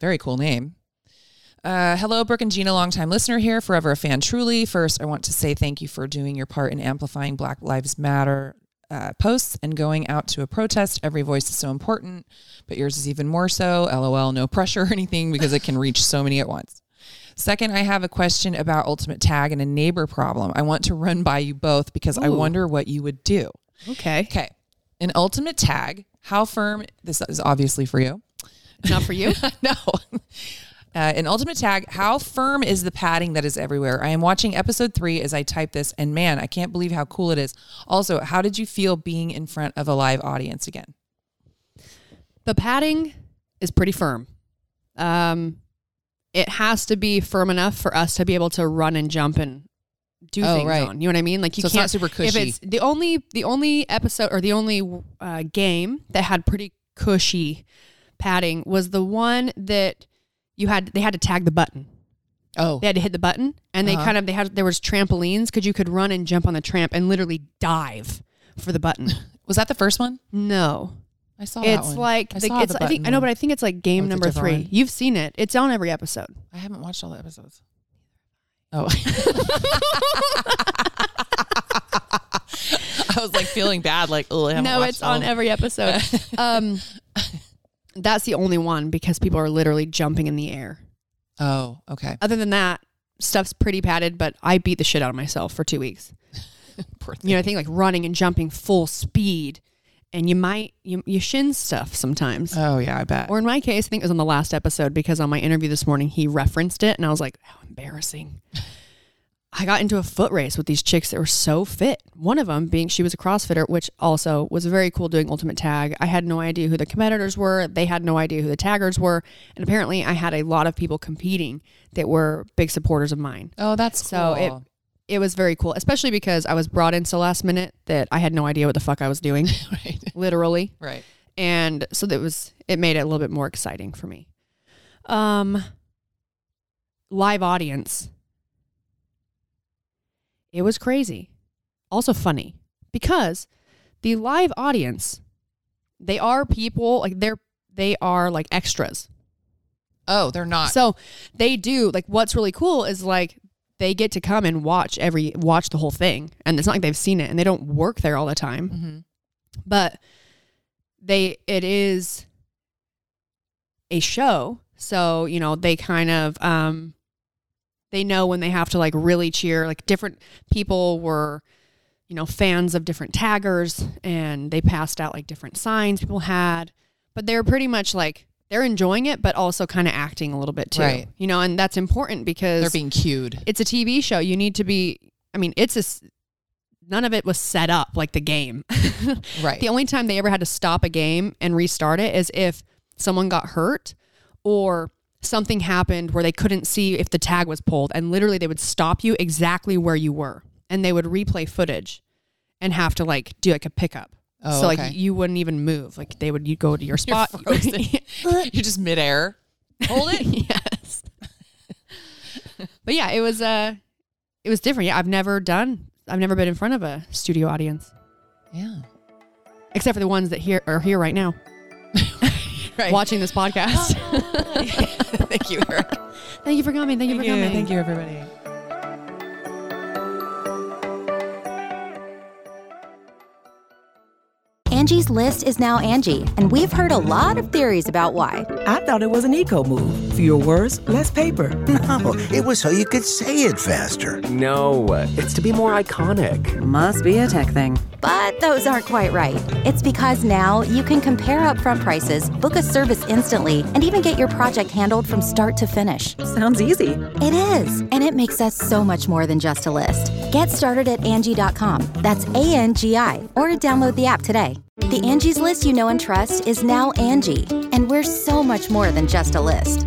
Very cool name. Uh, hello, Brooke and Gina, longtime listener here, forever a fan truly. First, I want to say thank you for doing your part in amplifying Black Lives Matter uh, posts and going out to a protest. Every voice is so important, but yours is even more so. LOL, no pressure or anything because it can reach so many at once. Second, I have a question about Ultimate Tag and a neighbor problem. I want to run by you both because I wonder what you would do. Okay. Okay. An ultimate tag, how firm, this is obviously for you. Not for you. *laughs* no. Uh, an ultimate tag, how firm is the padding that is everywhere? I am watching episode three as I type this, and man, I can't believe how cool it is. Also, how did you feel being in front of a live audience again? the padding is pretty firm. Um, it has to be firm enough for us to be able to run and jump and do Oh, things right. on. You know what I mean? Like you So can't not super If cushy. it's the only the only episode or the only uh, game that had pretty cushy padding was the one that you had they had to tag the button. Oh, They had to hit the button and they Uh-huh. kind of they had there was trampolines because you could run and jump on the tramp and literally dive for the button. *laughs* was that the first one? no. I saw that It's like I the, saw it's I think I know, but I think it's like Oh, game it's number three. one? You've seen it. It's on every episode. I haven't watched all the episodes. *laughs* Oh. *laughs* I was like feeling bad, like, oh, I haven't No, it's on every episode. um, that's the only one because people are literally jumping in the air. Oh, okay. Other than that, stuff's pretty padded, but I beat the shit out of myself for two weeks. *laughs* Poor You know, I think like running and jumping full speed, and you might you you shin stuff sometimes. Oh yeah, I bet. or in my case, I think it was on the last episode because on my interview this morning he referenced it, and I was like, how embarrassing. I got into a foot race with these chicks that were so fit. One of them being she was a CrossFitter, which also was very cool doing Ultimate Tag. I had no idea who the competitors were. They had no idea who the taggers were. And apparently I had a lot of people competing that were big supporters of mine. oh, that's So it it was very cool, especially because I was brought in so last minute that I had no idea what the fuck I was doing, *laughs* right, literally right. and so that was it made it a little bit more exciting for me um live audience it was crazy. Also funny because the live audience they are people like they're they are like extras. Oh, they're not. so they do like what's really cool is like they get to come and watch every watch the whole thing. And it's not like they've seen it and they don't work there all the time. Mhm. but they it is a show. So you know they kind of um they know when they have to like really cheer like different people were you know fans of different taggers and they passed out like different signs people had but they're pretty much like they're enjoying it but also kind of acting a little bit too Right. you know and that's important because they're being cued. it's a TV show. You need to be. I mean, it's a. None of it was set up like the game. *laughs* Right. The only time they ever had to stop a game and restart it is if someone got hurt or something happened where they couldn't see if the tag was pulled and literally they would stop you exactly where you were and they would replay footage and have to like do like a pickup. Oh, so like okay. you wouldn't even move. Like they would you go to your You're spot. *laughs* frozen. *laughs* You're just midair. Hold it. *laughs* yes. but yeah, it was uh it was different. Yeah, I've never done I've never been in front of a studio audience. Yeah. Except for the ones that here are here right now *laughs* Right. watching this podcast. *laughs* Thank you, Eric. Thank you for coming. Thank you for coming. Thank you, everybody. Angie's list is now Angi, and we've heard a lot of theories about why. I thought it was an eco move. Fewer words, less paper. *laughs* No, it was so you could say it faster. No, it's to be more iconic. Must be a tech thing. But those aren't quite right. It's because now you can compare upfront prices, book a service instantly, and even get your project handled from start to finish. Sounds easy. It is, and it makes us so much more than just a list. Get started at Angi.com. That's A N G I, or download the app today. The Angie's list you know and trust is now Angi, and we're so much more than just a list.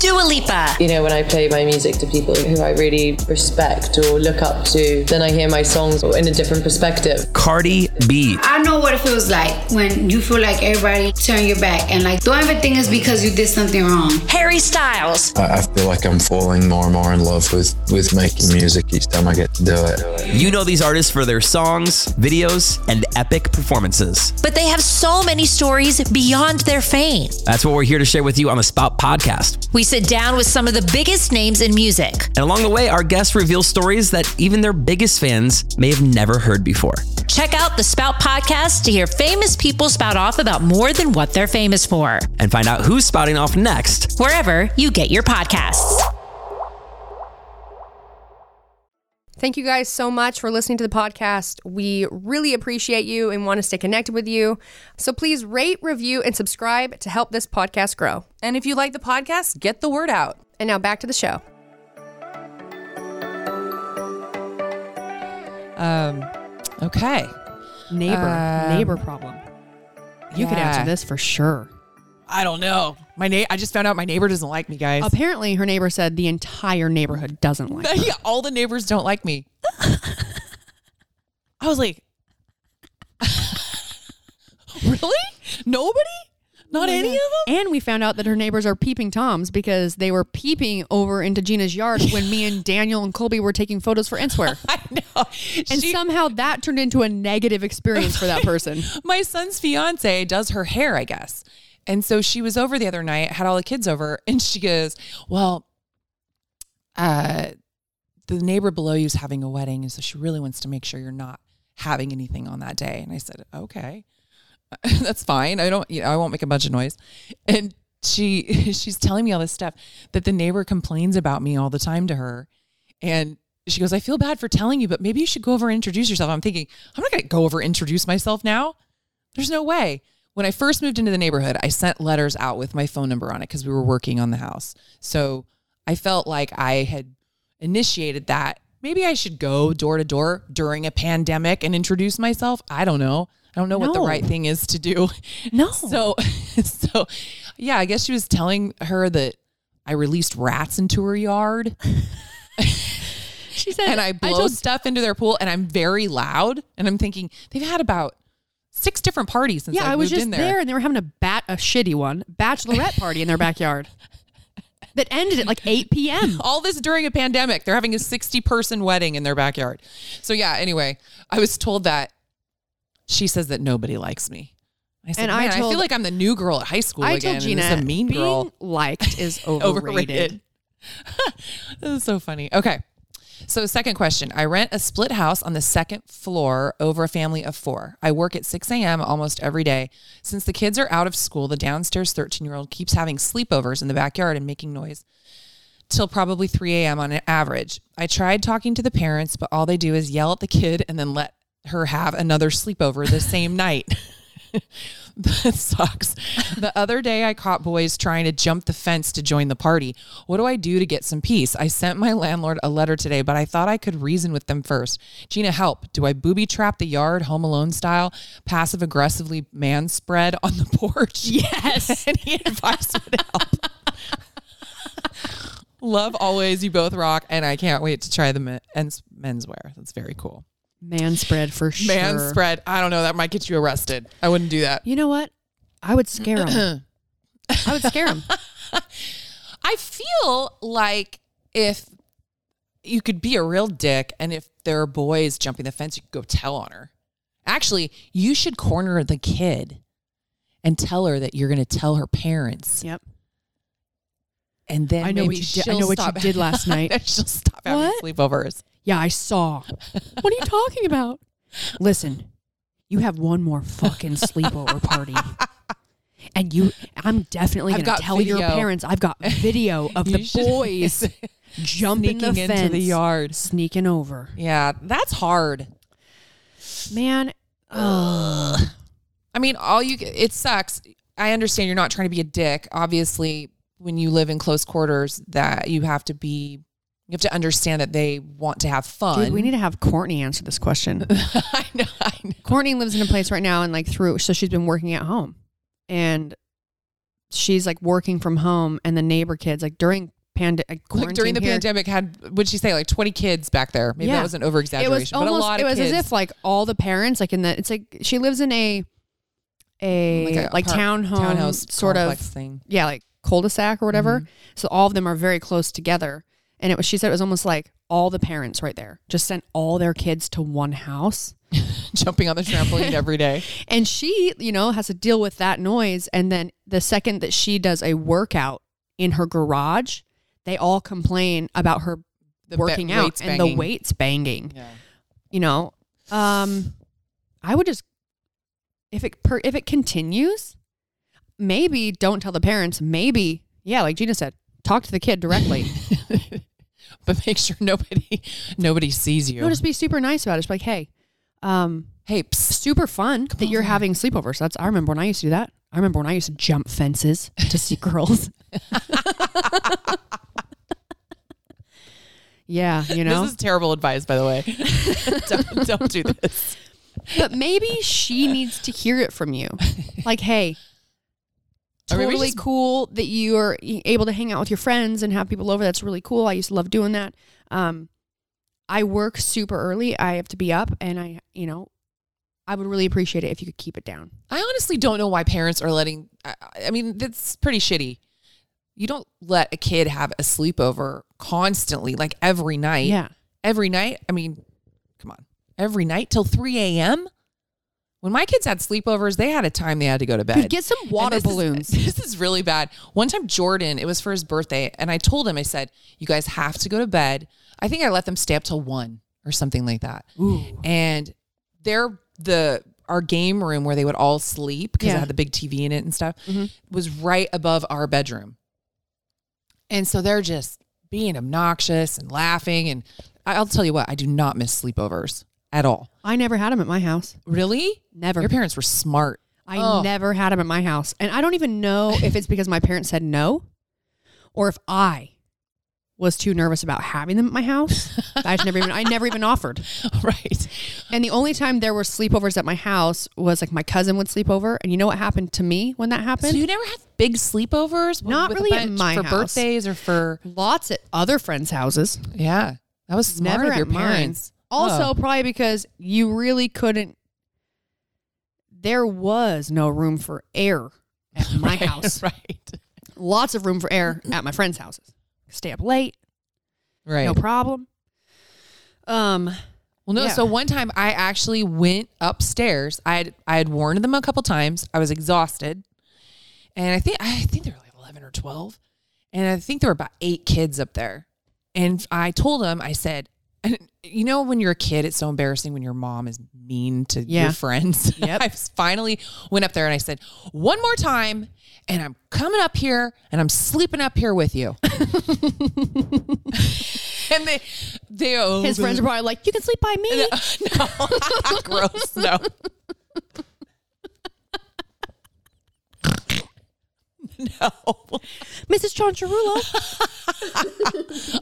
Dua Lipa. You know, when I play my music to people who I really respect or look up to, then I hear my songs in a different perspective. Cardi B. I know what it feels like when you feel like everybody turn your back and like don't ever think it's because you did something wrong. Harry Styles. I, I feel like I'm falling more and more in love with, with making music each time I get to do it. You know these artists for their songs, videos, and epic performances. But they have so many stories beyond their fame. That's what we're here to share with you on the Spout podcast. We sit down with some of the biggest names in music. And along the way, our guests reveal stories that even their biggest fans may have never heard before. Check out the Spout podcast to hear famous people spout off about more than what they're famous for. And find out who's spouting off next. Wherever you get your podcasts. Thank you guys so much for listening to the podcast. We really appreciate you and want to stay connected with you. So please rate, review, and subscribe to help this podcast grow. And if you like the podcast, get the word out. And now back to the show. Um, okay. Neighbor, Um, neighbor problem. You could answer this for sure. I don't know. My na- I just found out my neighbor doesn't like me, guys. Apparently, her neighbor said the entire neighborhood doesn't like. her. yeah, all the neighbors don't like me. *laughs* I was like, *laughs* really? Nobody? Not any of them? And we found out that her neighbors are peeping toms because they were peeping over into Gina's yard when me and Daniel and Colby were taking photos for Inswear. *laughs* I know. And She- somehow that turned into a negative experience for that person. my son's fiance does her hair, I guess. And so she was over the other night, had all the kids over, *laughs* and she goes, Well, uh, the neighbor below you is having a wedding. And so she really wants to make sure you're not having anything on that day. And I said, Okay, *laughs* that's fine. I don't, you know, I won't make a bunch of noise. And she, *laughs* she's telling me all this stuff that the neighbor complains about me all the time to her. And she goes, I feel bad for telling you, but maybe you should go over and introduce yourself. I'm thinking, I'm not going to go over and introduce myself now. There's no way. When I first moved into the neighborhood, I sent letters out with my phone number on it because we were working on the house. So I felt like I had initiated that. Maybe I should go door to door during a pandemic and introduce myself. I don't know. I don't know what the right thing is to do. No. *laughs* So, *laughs* so yeah, I guess she was telling her that I released rats into her yard *laughs* She said, and I blow told- stuff into their pool and I'm very loud. And I'm thinking they've had about six different parties since yeah, I, I was just there. there. and they were having a bat, a shitty one, bachelorette party in their backyard *laughs* that ended at like 8 p.m. *laughs* All this during a pandemic. They're having a 60 person wedding in their backyard. So yeah, anyway, I was told that she says that nobody likes me. I said, And I Man, I, feel like I'm the new girl at high school I again. told and this Gina, is a mean being girl. liked is *laughs* overrated. Overrated. this is so funny. Okay. So, second question. I rent a split house on the second floor over a family of four. I work at 6 a.m. almost every day. Since the kids are out of school, the downstairs 13 year old keeps having sleepovers in the backyard and making noise. till probably 3 a.m. on average. I tried talking to the parents, but all they do is yell at the kid and then let her have another sleepover the same night. *laughs* *laughs* that sucks. The other day, I caught boys trying to jump the fence to join the party. What do I do to get some peace? I sent my landlord a letter today, but I thought I could reason with them first. Gina, help. Do I booby trap the yard, home alone style, passive aggressively man spread on the porch? *laughs* Yes. *laughs* Any advice would help. Love always. You both rock, and I can't wait to try the men's menswear. That's very cool. Man spread for sure. Man spread. I don't know. That might get you arrested. I wouldn't do that. You know what? I would scare him. I would scare him. *laughs* I feel like if you could be a real dick, and if there are boys jumping the fence, you could go tell on her. Actually, you should corner the kid and tell her that you're going to tell her parents. Yep. And then I know what you did. I she'll know what you stop- did last *laughs* night. she'll stop having What? sleepovers. Yeah, I saw. What are you talking about? Listen, you have one more fucking sleepover party. And you I'm definitely I've gonna got tell your parents I've got video of *laughs* the should- boys *laughs* jumping the Sneaking fence, into the yard. sneaking over. Yeah, that's hard. Man, ugh. I mean, all you it sucks. I understand you're not trying to be a dick. Obviously, when you live in close quarters, that you have to be you have to understand that they want to have fun. Dude, we need to have Courtney answer this question. *laughs* I know, I know. Courtney lives in a place right now and like through so she's been working at home. And she's like working from home and the neighbor kids like during pand- like, Like during the here- pandemic, had would she say like 20 kids back there? Maybe that was an over exaggeration, but a lot it was kids. as if like all the parents like in the it's like she lives in a a Like like, a apart- townhome townhouse sort of thing. Yeah, like cul-de-sac or whatever. Mhm. So all of them are very close together. And it was she said it was almost like all the parents right there just sent all their kids to one house. *laughs* jumping on the trampoline every day. *laughs* And she, you know, has to deal with that noise. And then the second that she does a workout in her garage, they all complain about her The working out and the weights banging. Yeah. You know, um, I would just if it per, if it continues, maybe don't tell the parents. Maybe, yeah, like Gina said, talk to the kid directly. *laughs* but make sure nobody nobody sees you. no, just be super nice about it. Just be like, hey, um, hey, super fun that you're having sleepovers. That's I remember when I used to do that. I remember when I used to jump fences to see *laughs* girls. *laughs* yeah, you know. This is terrible advice, by the way. don't, don't do this. but maybe she needs to hear it from you. Like, hey, totally cool that you are able to hang out with your friends and have people over. That's really cool. I used to love doing that. Um, I work super early. I have to be up, and I, you know, I would really appreciate it if you could keep it down. I honestly don't know why parents are letting. I, I mean, that's pretty shitty. You don't let a kid have a sleepover constantly, like every night. Yeah. Every night. I mean, come on. Every night till 3 a.m. When my kids had sleepovers, they had a time they had to go to bed. Dude, get some water this is- balloons. *laughs* this is really bad. One time, Jordan, it was for his birthday, and I told him, I said, "You guys have to go to bed." I think I let them stay up till one or something like that. Ooh. And they're the our game room where they would all sleep because it had the big TV in it and stuff Mhm. was right above our bedroom. And so they're just being obnoxious and laughing. And I'll tell you what, I do not miss sleepovers at all. I never had them at my house. Really? Never. Your parents were smart. I Oh. never had them at my house. And I don't even know if it's because my parents said no or if I was too nervous about having them at my house. I just never even I never even offered. *laughs* right. And the only time there were sleepovers at my house was like my cousin would sleep over. And you know what happened to me when that happened? So you never had big sleepovers? Not with a really at bunch my for house. birthdays or for Lots at other friends' houses. yeah. That was smart never of your at mine. parents. Also, Oh. probably because you really couldn't. There was no room for air at *laughs* my Right, house. *laughs* right, Lots of room for air at my friends' houses. Stay up late, right. no problem. Um, Well, no. Yeah. So one time I actually went upstairs. I had I had warned them a couple times. I was exhausted, and I think I think they were like eleven or twelve, and I think there were about eight kids up there. And I told them, I said, And you know, when you're a kid, it's so embarrassing when your mom is mean to Yeah. your friends. *laughs* Yep. I finally went up there and I said, one more time, and I'm coming up here and I'm sleeping up here with you. *laughs* and they, they, oh, His friends are probably like, "You can sleep by me." *laughs* no, gross. No. no. Mrs. Chancharulo.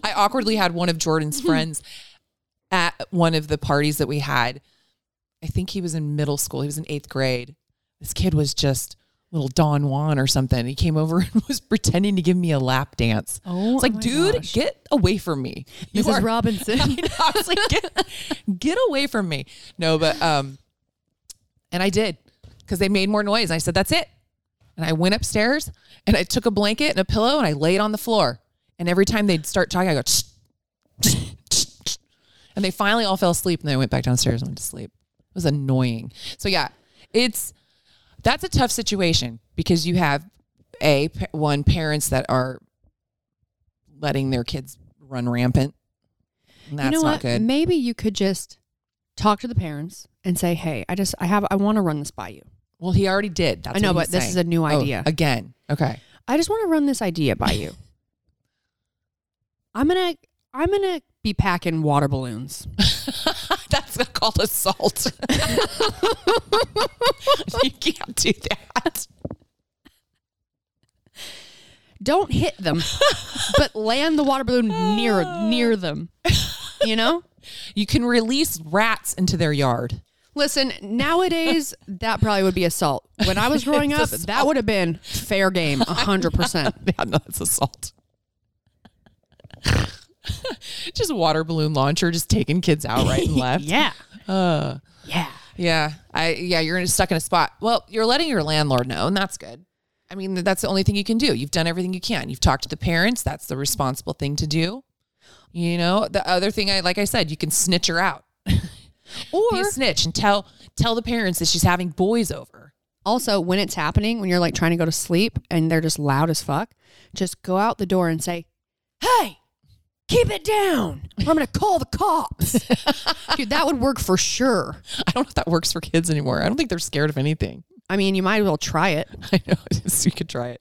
I awkwardly had one of Jordan's friends at one of the parties that we had. I think he was in middle school. He was in eighth grade. This kid was just little Don Juan or something. He came over *laughs* and was pretending to give me a lap dance. Oh, it's like, my dude, gosh. get away from me. You Mrs. are- *laughs* Robinson. I, know, I was like, get, get away from me. No, but um, and I did because they made more noise. I said, that's it. And I went upstairs and I took a blanket and a pillow and I laid on the floor. And every time they'd start talking, I go, and they finally all fell asleep and then I went back downstairs and went to sleep. It was annoying. So yeah, it's that's a tough situation because you have a one parents that are letting their kids run rampant. And that's you know not what? good. Maybe you could just talk to the parents and say, "Hey, I just I have I want to run this by you. Well, he already did. That's I know, but he's this saying. is a new Oh, idea. again. Okay. I just want to run this idea by you. *laughs* I'm gonna I'm gonna be packing water balloons. *laughs* That's called assault. *laughs* you can't do that. Don't hit them, but land the water balloon near near them. You know? You can release rats into their yard. Listen, nowadays that probably would be assault. When I was *laughs* growing up, It's that would have been fair game, hundred percent. Yeah, no, it's assault. *laughs* just a water balloon launcher, just taking kids out right and *laughs* left. Yeah. Uh, Yeah. yeah. I yeah, you're stuck in a spot. Well, you're letting your landlord know, and that's good. I mean, that's the only thing you can do. You've done everything you can. You've talked to the parents. That's the responsible thing to do. You know, the other thing I like I said, you can snitch her out. *laughs* Or a snitch and tell tell the parents that she's having boys over. Also, when it's happening, when you're like trying to go to sleep and they're just loud as fuck, just go out the door and say, Hey, keep it down. Or I'm going to call the cops. *laughs* Dude, that would work for sure. I don't know if that works for kids anymore. I don't think they're scared of anything. I mean, you might as well try it. *laughs* I know. *laughs* you could try it.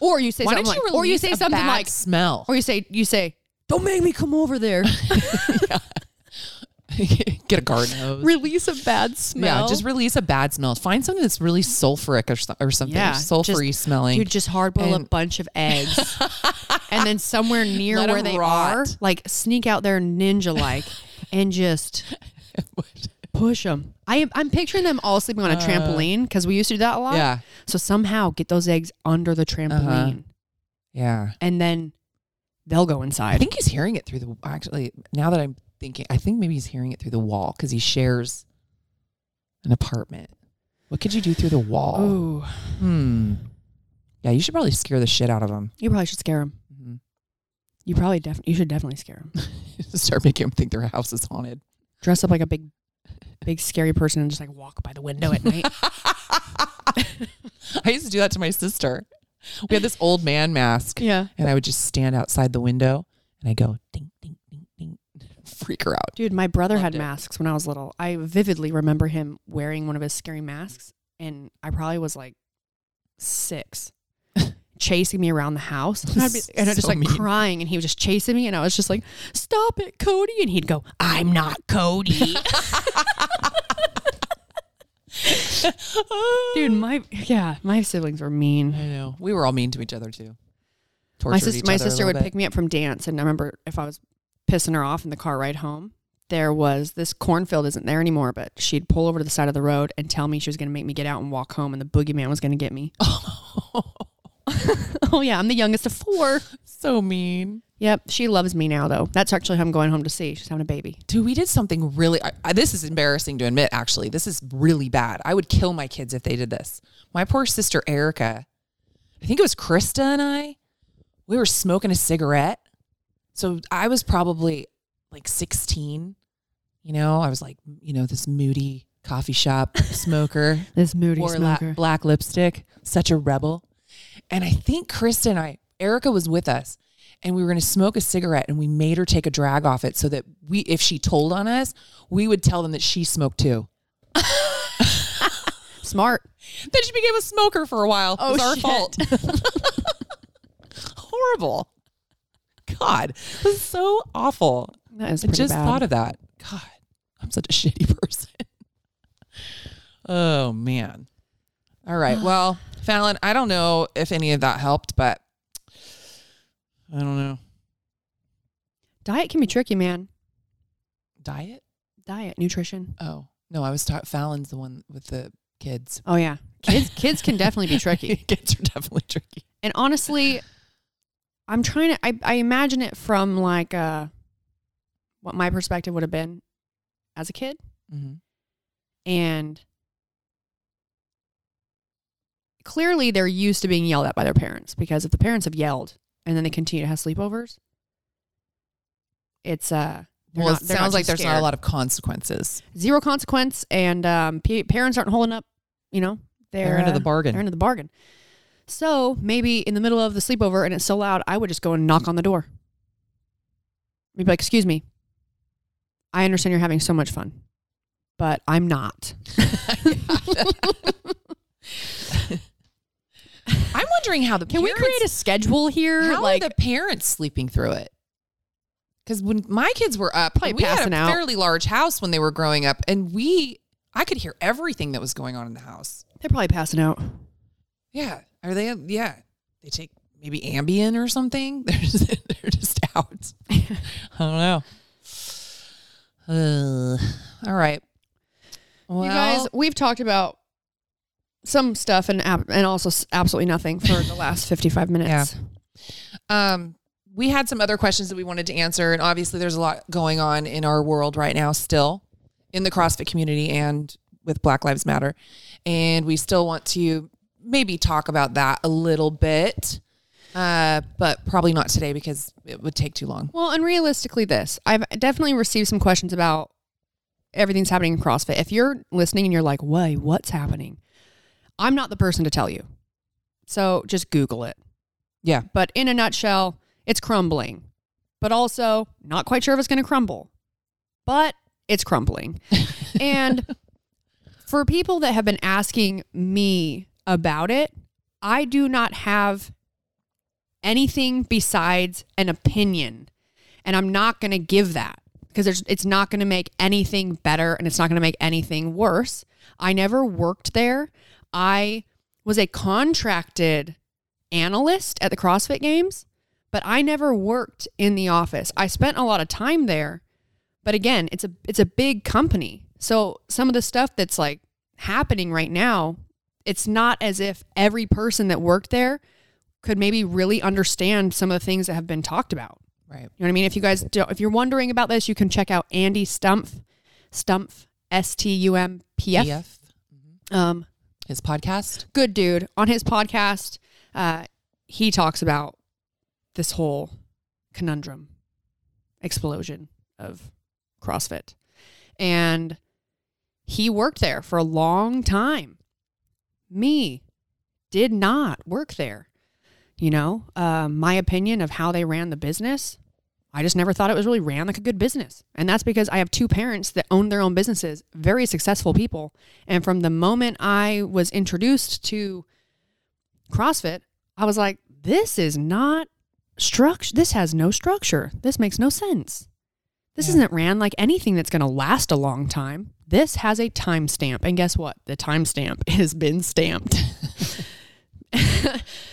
Or you say Why something don't like, or you release say a something bad like, smell? or you say, you say, don't make me come over there. *laughs* Get a garden hose. Release a bad smell. Yeah, just release a bad smell. Find something that's really sulfuric or, or something, Yeah, sulfury just- smelling. Dude, just hard boil a *laughs* bunch of eggs. and then somewhere near Let where they rot. are, like sneak out there ninja like and just *laughs* push them. I am, I'm picturing them all sleeping on a Uh, trampoline because we used to do that a lot. Yeah. So somehow get those eggs under the trampoline yeah. and then they'll go inside. I think he's hearing it through the. Actually, now that I'm thinking, I think maybe he's hearing it through the wall because he shares an apartment. What could you do through the wall? Ooh. Hmm. Yeah, you should probably scare the shit out of him. You probably should scare them. Mhm. You probably definitely, you should definitely scare him. *laughs* Start making him think their house is haunted. Dress up like a big, big scary person and just like walk by the window at night. *laughs* I used to do that to my sister. We had this old man mask. Yeah. And I would just stand outside the window and I go ding, freak her out. Dude, my brother had it. masks when I was little. I vividly remember him wearing one of his scary masks, and I probably was like six, *laughs* chasing me around the house. *laughs* And I'd, be, and I'd just So like mean. crying, and he was just chasing me, and I was just like, "Stop it, Cody!" And he'd go, "I'm not Cody." *laughs* Dude, my yeah, my siblings were mean. I know. We were all mean to each other too. my sister, each my other a sister little would bit. pick me up from dance, and I remember if I was pissing her off in the car ride home, there was this cornfield isn't there anymore, but she'd pull over to the side of the road and tell me she was going to make me get out and walk home, and the boogeyman was going to get me. *laughs* oh yeah, I'm the youngest of four. So mean. Yep, she loves me now though. That's actually who I'm going home to see. She's having a baby. Dude, we did something really. I, I, this is embarrassing to admit. Actually, this is really bad. I would kill my kids if they did this. My poor sister Erica. I think it was Krista and I. We were smoking a cigarette. So I was probably like 16. You know, I was like, you know, this moody coffee shop *laughs* smoker. This moody wore la- black lipstick, such a rebel. And I think Krista and I, Erica was with us, and we were going to smoke a cigarette and we made her take a drag off it so that we if she told on us, we would tell them that she smoked too. *laughs* Smart. Then she became a smoker for a while. Oh, it was our shit. fault. *laughs* Horrible. God, this is so awful. That is I just bad. thought of that. God, I'm such a *laughs* shitty person. oh man. All right. *sighs* Well, Fallon, I don't know if any of that helped, but I don't know. Diet can be tricky, man. Diet? Diet, nutrition. Oh no, I was taught Fallon's the one with the kids. Oh yeah, kids. kids can definitely be *laughs* tricky. kids are definitely tricky. And honestly, I'm trying to. I, I imagine it from like uh, what my perspective would have been as a kid, Mm-hmm. and clearly they're used to being yelled at by their parents because if the parents have yelled and then they continue to have sleepovers, it's uh. Well, not- it sounds like there's not a lot of consequences. zero consequence, and um, pa- parents aren't holding up, you know, they're, end of the bargain. They're into the bargain. So maybe in the middle of the sleepover and it's so loud, I would just go and knock on the door. I'd be like, "Excuse me, I understand you're having so much fun, but I'm not." *laughs* I'm wondering how the Can we parents- create a schedule here? How like, are the parents sleeping through it? Because when my kids were up, Probably we had passing a out. fairly large house when they were growing up, and we, I could hear everything that was going on in the house. they're probably passing out. Yeah, are they? Yeah, they take maybe Ambien or something. *laughs* They're just, they're just out. I don't know. Uh, all right. Well, you guys, we've talked about some stuff and and also absolutely nothing for the last *laughs* 55 minutes. Yeah. Um, we had some other questions that we wanted to answer, and obviously, there's a lot going on in our world right now, still in the CrossFit community and with Black Lives Matter, and we still want to maybe talk about that a little bit, uh, but probably not today because it would take too long. Well, and realistically, this I've definitely received some questions about everything's happening in CrossFit. If you're listening and you're like, "Wait, what's happening?" I'm not the person to tell you, so just Google it. Yeah, But in a nutshell, it's crumbling, but also not quite sure if it's going to crumble, but it's crumbling. *laughs* and for people that have been asking me about it, I do not have anything besides an opinion. And I'm not going to give that because it's not going to make anything better and it's not going to make anything worse. I never worked there. I was a contracted analyst at the CrossFit Games, but I never worked in the office. I spent a lot of time there, but again, it's a it's a big company. So some of the stuff that's like happening right now, it's not as if every person that worked there could maybe really understand some of the things that have been talked about. Right. You know what I mean? If you guys do, if you're wondering about this, you can check out Andy Stumpf, Stumpf, S T U M P F. Um, his podcast. good dude. On his podcast, uh, he talks about this whole conundrum, explosion of CrossFit, and he worked there for a long time. Me did not work there. You know, uh, my opinion of how they ran the business, I just never thought it was really ran like a good business. And that's because I have two parents that own their own businesses, very successful people. And from the moment I was introduced to CrossFit, I was like, this is not structure. This has no structure. This makes no sense. This isn't ran like anything that's going to last a long time. This has a timestamp. And guess what? The timestamp *laughs* has been stamped.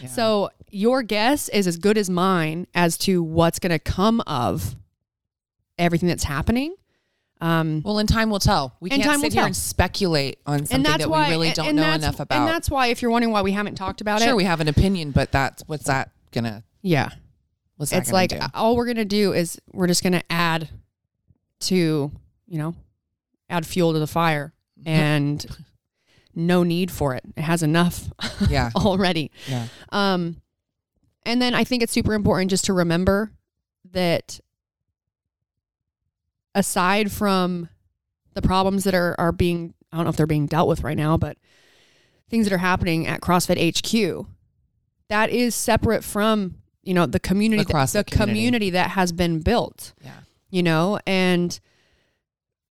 So your guess is as good as mine as to what's going to come of everything that's happening. Um, Well, in time will tell. We can't sit here tell. and speculate on something and that's that why we really don't know enough about. And that's why, if you're wondering why we haven't talked about it, sure, we have an opinion, but that's what's that gonna? yeah, What's that it's like do? all we're gonna do is we're just gonna add to you know add fuel to the fire and no need for it. It has enough *laughs* Yeah. already. Yeah. Um, and then I think it's super important just to remember that aside from the problems that are, are being, I don't know if they're being dealt with right now, but things that are happening at CrossFit HQ, that is separate from you know the community The CrossFit the community. community that has been built Yeah. you know and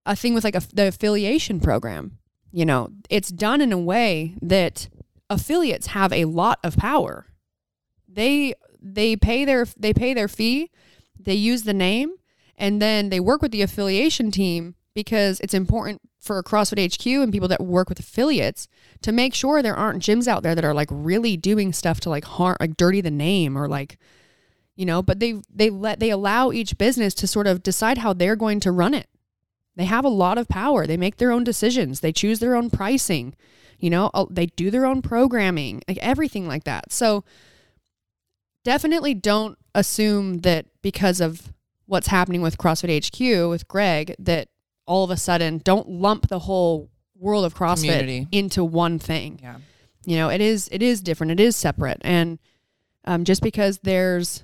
a thing with like a, the affiliation program you know? It's done in a way that affiliates have a lot of power. They they pay their they pay their fee they use the name and then they work with the affiliation team because it's important for CrossFit HQ and people that work with affiliates to make sure there aren't gyms out there that are like really doing stuff to like harm like dirty the name or like you know? But they they let they allow each business to sort of decide how they're going to run it they have a lot of power they make their own decisions they choose their own pricing you know uh, they do their own programming like everything like that so definitely don't assume that because of what's happening with CrossFit HQ with Greg that all of a sudden don't lump the whole world of CrossFit Community. into one thing. Yeah. You know, it is it is different. It is separate, and um, just because there's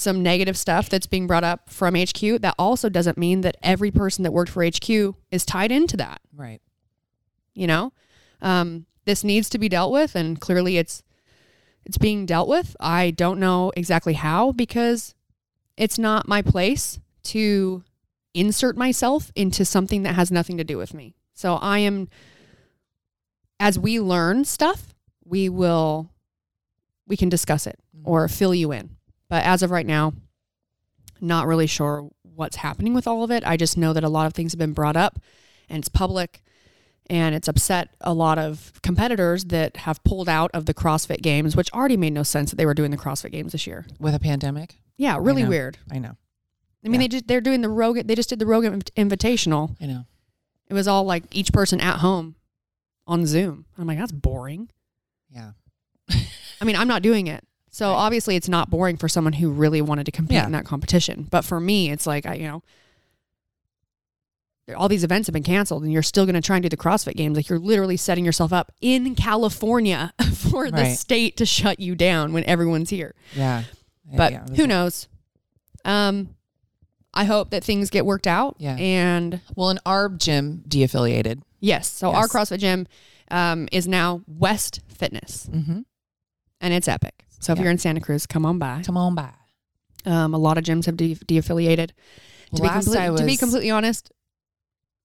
some negative stuff that's being brought up from HQ, that also doesn't mean that every person that worked for HQ is tied into that. Right. You know, um, this needs to be dealt with, and clearly it's it's being dealt with. I don't know exactly how because it's not my place to insert myself into something that has nothing to do with me. So I am as we learn stuff, we will we can discuss it or fill you in. But as of right now, not really sure what's happening with all of it. I just know that a lot of things have been brought up and it's public and it's upset a lot of competitors that have pulled out of the CrossFit games, which already made no sense that they were doing the CrossFit games this year. With a pandemic? Yeah, really know. weird. I know. I mean, they just they're doing the Rogue. They just did the Rogue Invitational. I know. It was all like each person at home on Zoom. I'm like, that's boring. Yeah. I mean, I'm not doing it. So obviously it's not boring for someone who really wanted to compete Yeah. in that competition. But for me, it's like, I, you know, all these events have been canceled and you're still going to try and do the CrossFit games. Like you're literally setting yourself up in California *laughs* for the state to shut you down when everyone's here. Yeah. But Yeah, who knows? Um, I hope that things get worked out. Yeah. And well, an our gym de-affiliated. Yes. So our CrossFit gym um, is now West Fitness, mm-hmm. and it's epic. So if Yeah. you're in Santa Cruz, come on by. Come on by. Um, a lot of gyms have de- de-affiliated. to, be Last complete- I to be completely honest,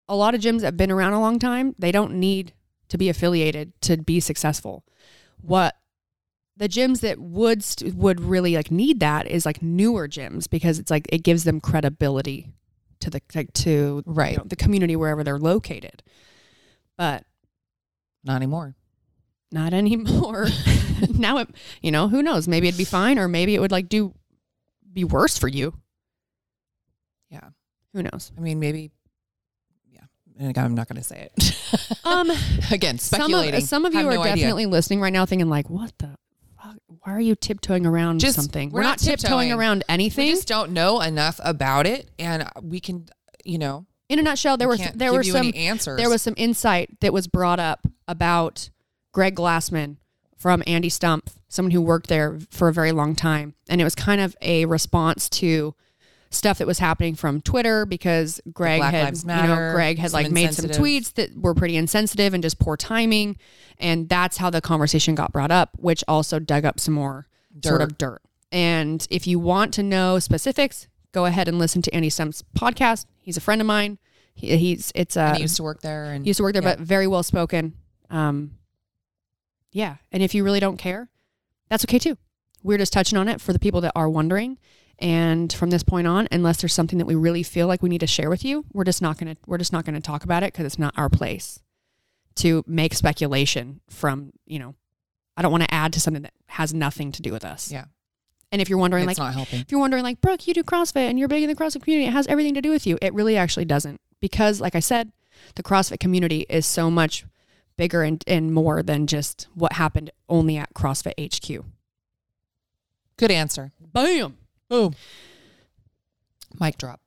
a lot of gyms that have been around a long time, they don't need to be affiliated to be successful. What the gyms that would st- would really like need that is like newer gyms because it's like it gives them credibility to the like to Right. you know, the community wherever they're located. But Not anymore. Not anymore. *laughs* now it, you know, who knows? Maybe it'd be fine, or maybe it would like do be worse for you. Yeah. Who knows? I mean, maybe. Yeah. And I'm not going to say it. *laughs* Um, Again, some of, some of you are no idea. definitely listening right now, thinking like, "What the? Fuck? Why are you tiptoeing around Just something? we're, not tiptoeing around anything." We just don't know enough about it, and we can, you know, in a nutshell, there We were there were some answers. there was some insight that was brought up about Greg Glassman from Andy Stumpf, someone who worked there for a very long time, and it was kind of a response to stuff that was happening from Twitter because Greg had you know Greg had like made some tweets that were pretty insensitive and just poor timing, and that's how the conversation got brought up, which also dug up some more sort of dirt. And if you want to know specifics, go ahead and listen to Andy Stumpf's podcast. He's a friend of mine. He, he's it's uh, And he used to work there and- he used to work there, yeah. but very well spoken. Um, yeah, and if you really don't care, that's okay too. We're just touching on it for the people that are wondering. And from this point on, unless there's something that we really feel like we need to share with you, we're just not gonna we're just not gonna talk about it because it's not our place to make speculation from you know. I don't want to add to something that has nothing to do with us. Yeah. And if you're wondering, It's like, if you're wondering, like, Brooke, you do CrossFit and you're big in the CrossFit community, it has everything to do with you. It really actually doesn't. Because, like I said, the CrossFit community is so much bigger and, and more than just what happened only at CrossFit HQ. Good answer. Bam. Boom. Mic drop.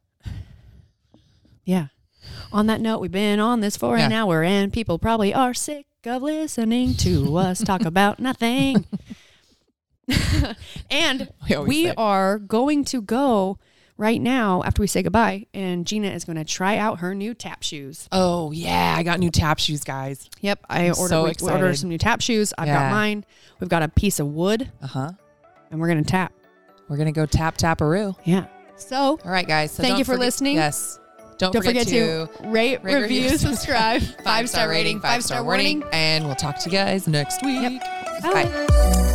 Yeah. On that note, we've been on this for an hour and people probably are sick of listening to us talk *laughs* about nothing. *laughs* *laughs* and We we are going to go right now after we say goodbye, and Gina is going to try out her new tap shoes. Oh yeah, I got new tap shoes, guys. Yep, I ordered, so we ordered some new tap shoes. I've Yeah. got mine. We've got a piece of wood, Uh huh. and we're going to tap. we're gonna go tap taparoo. Yeah. So, all right, guys. So thank you for forget- listening. Yes. Don't, Don't forget, forget to rate, review, *laughs* subscribe, five five star rating, five star warning. and we'll talk to you guys next week. Bye.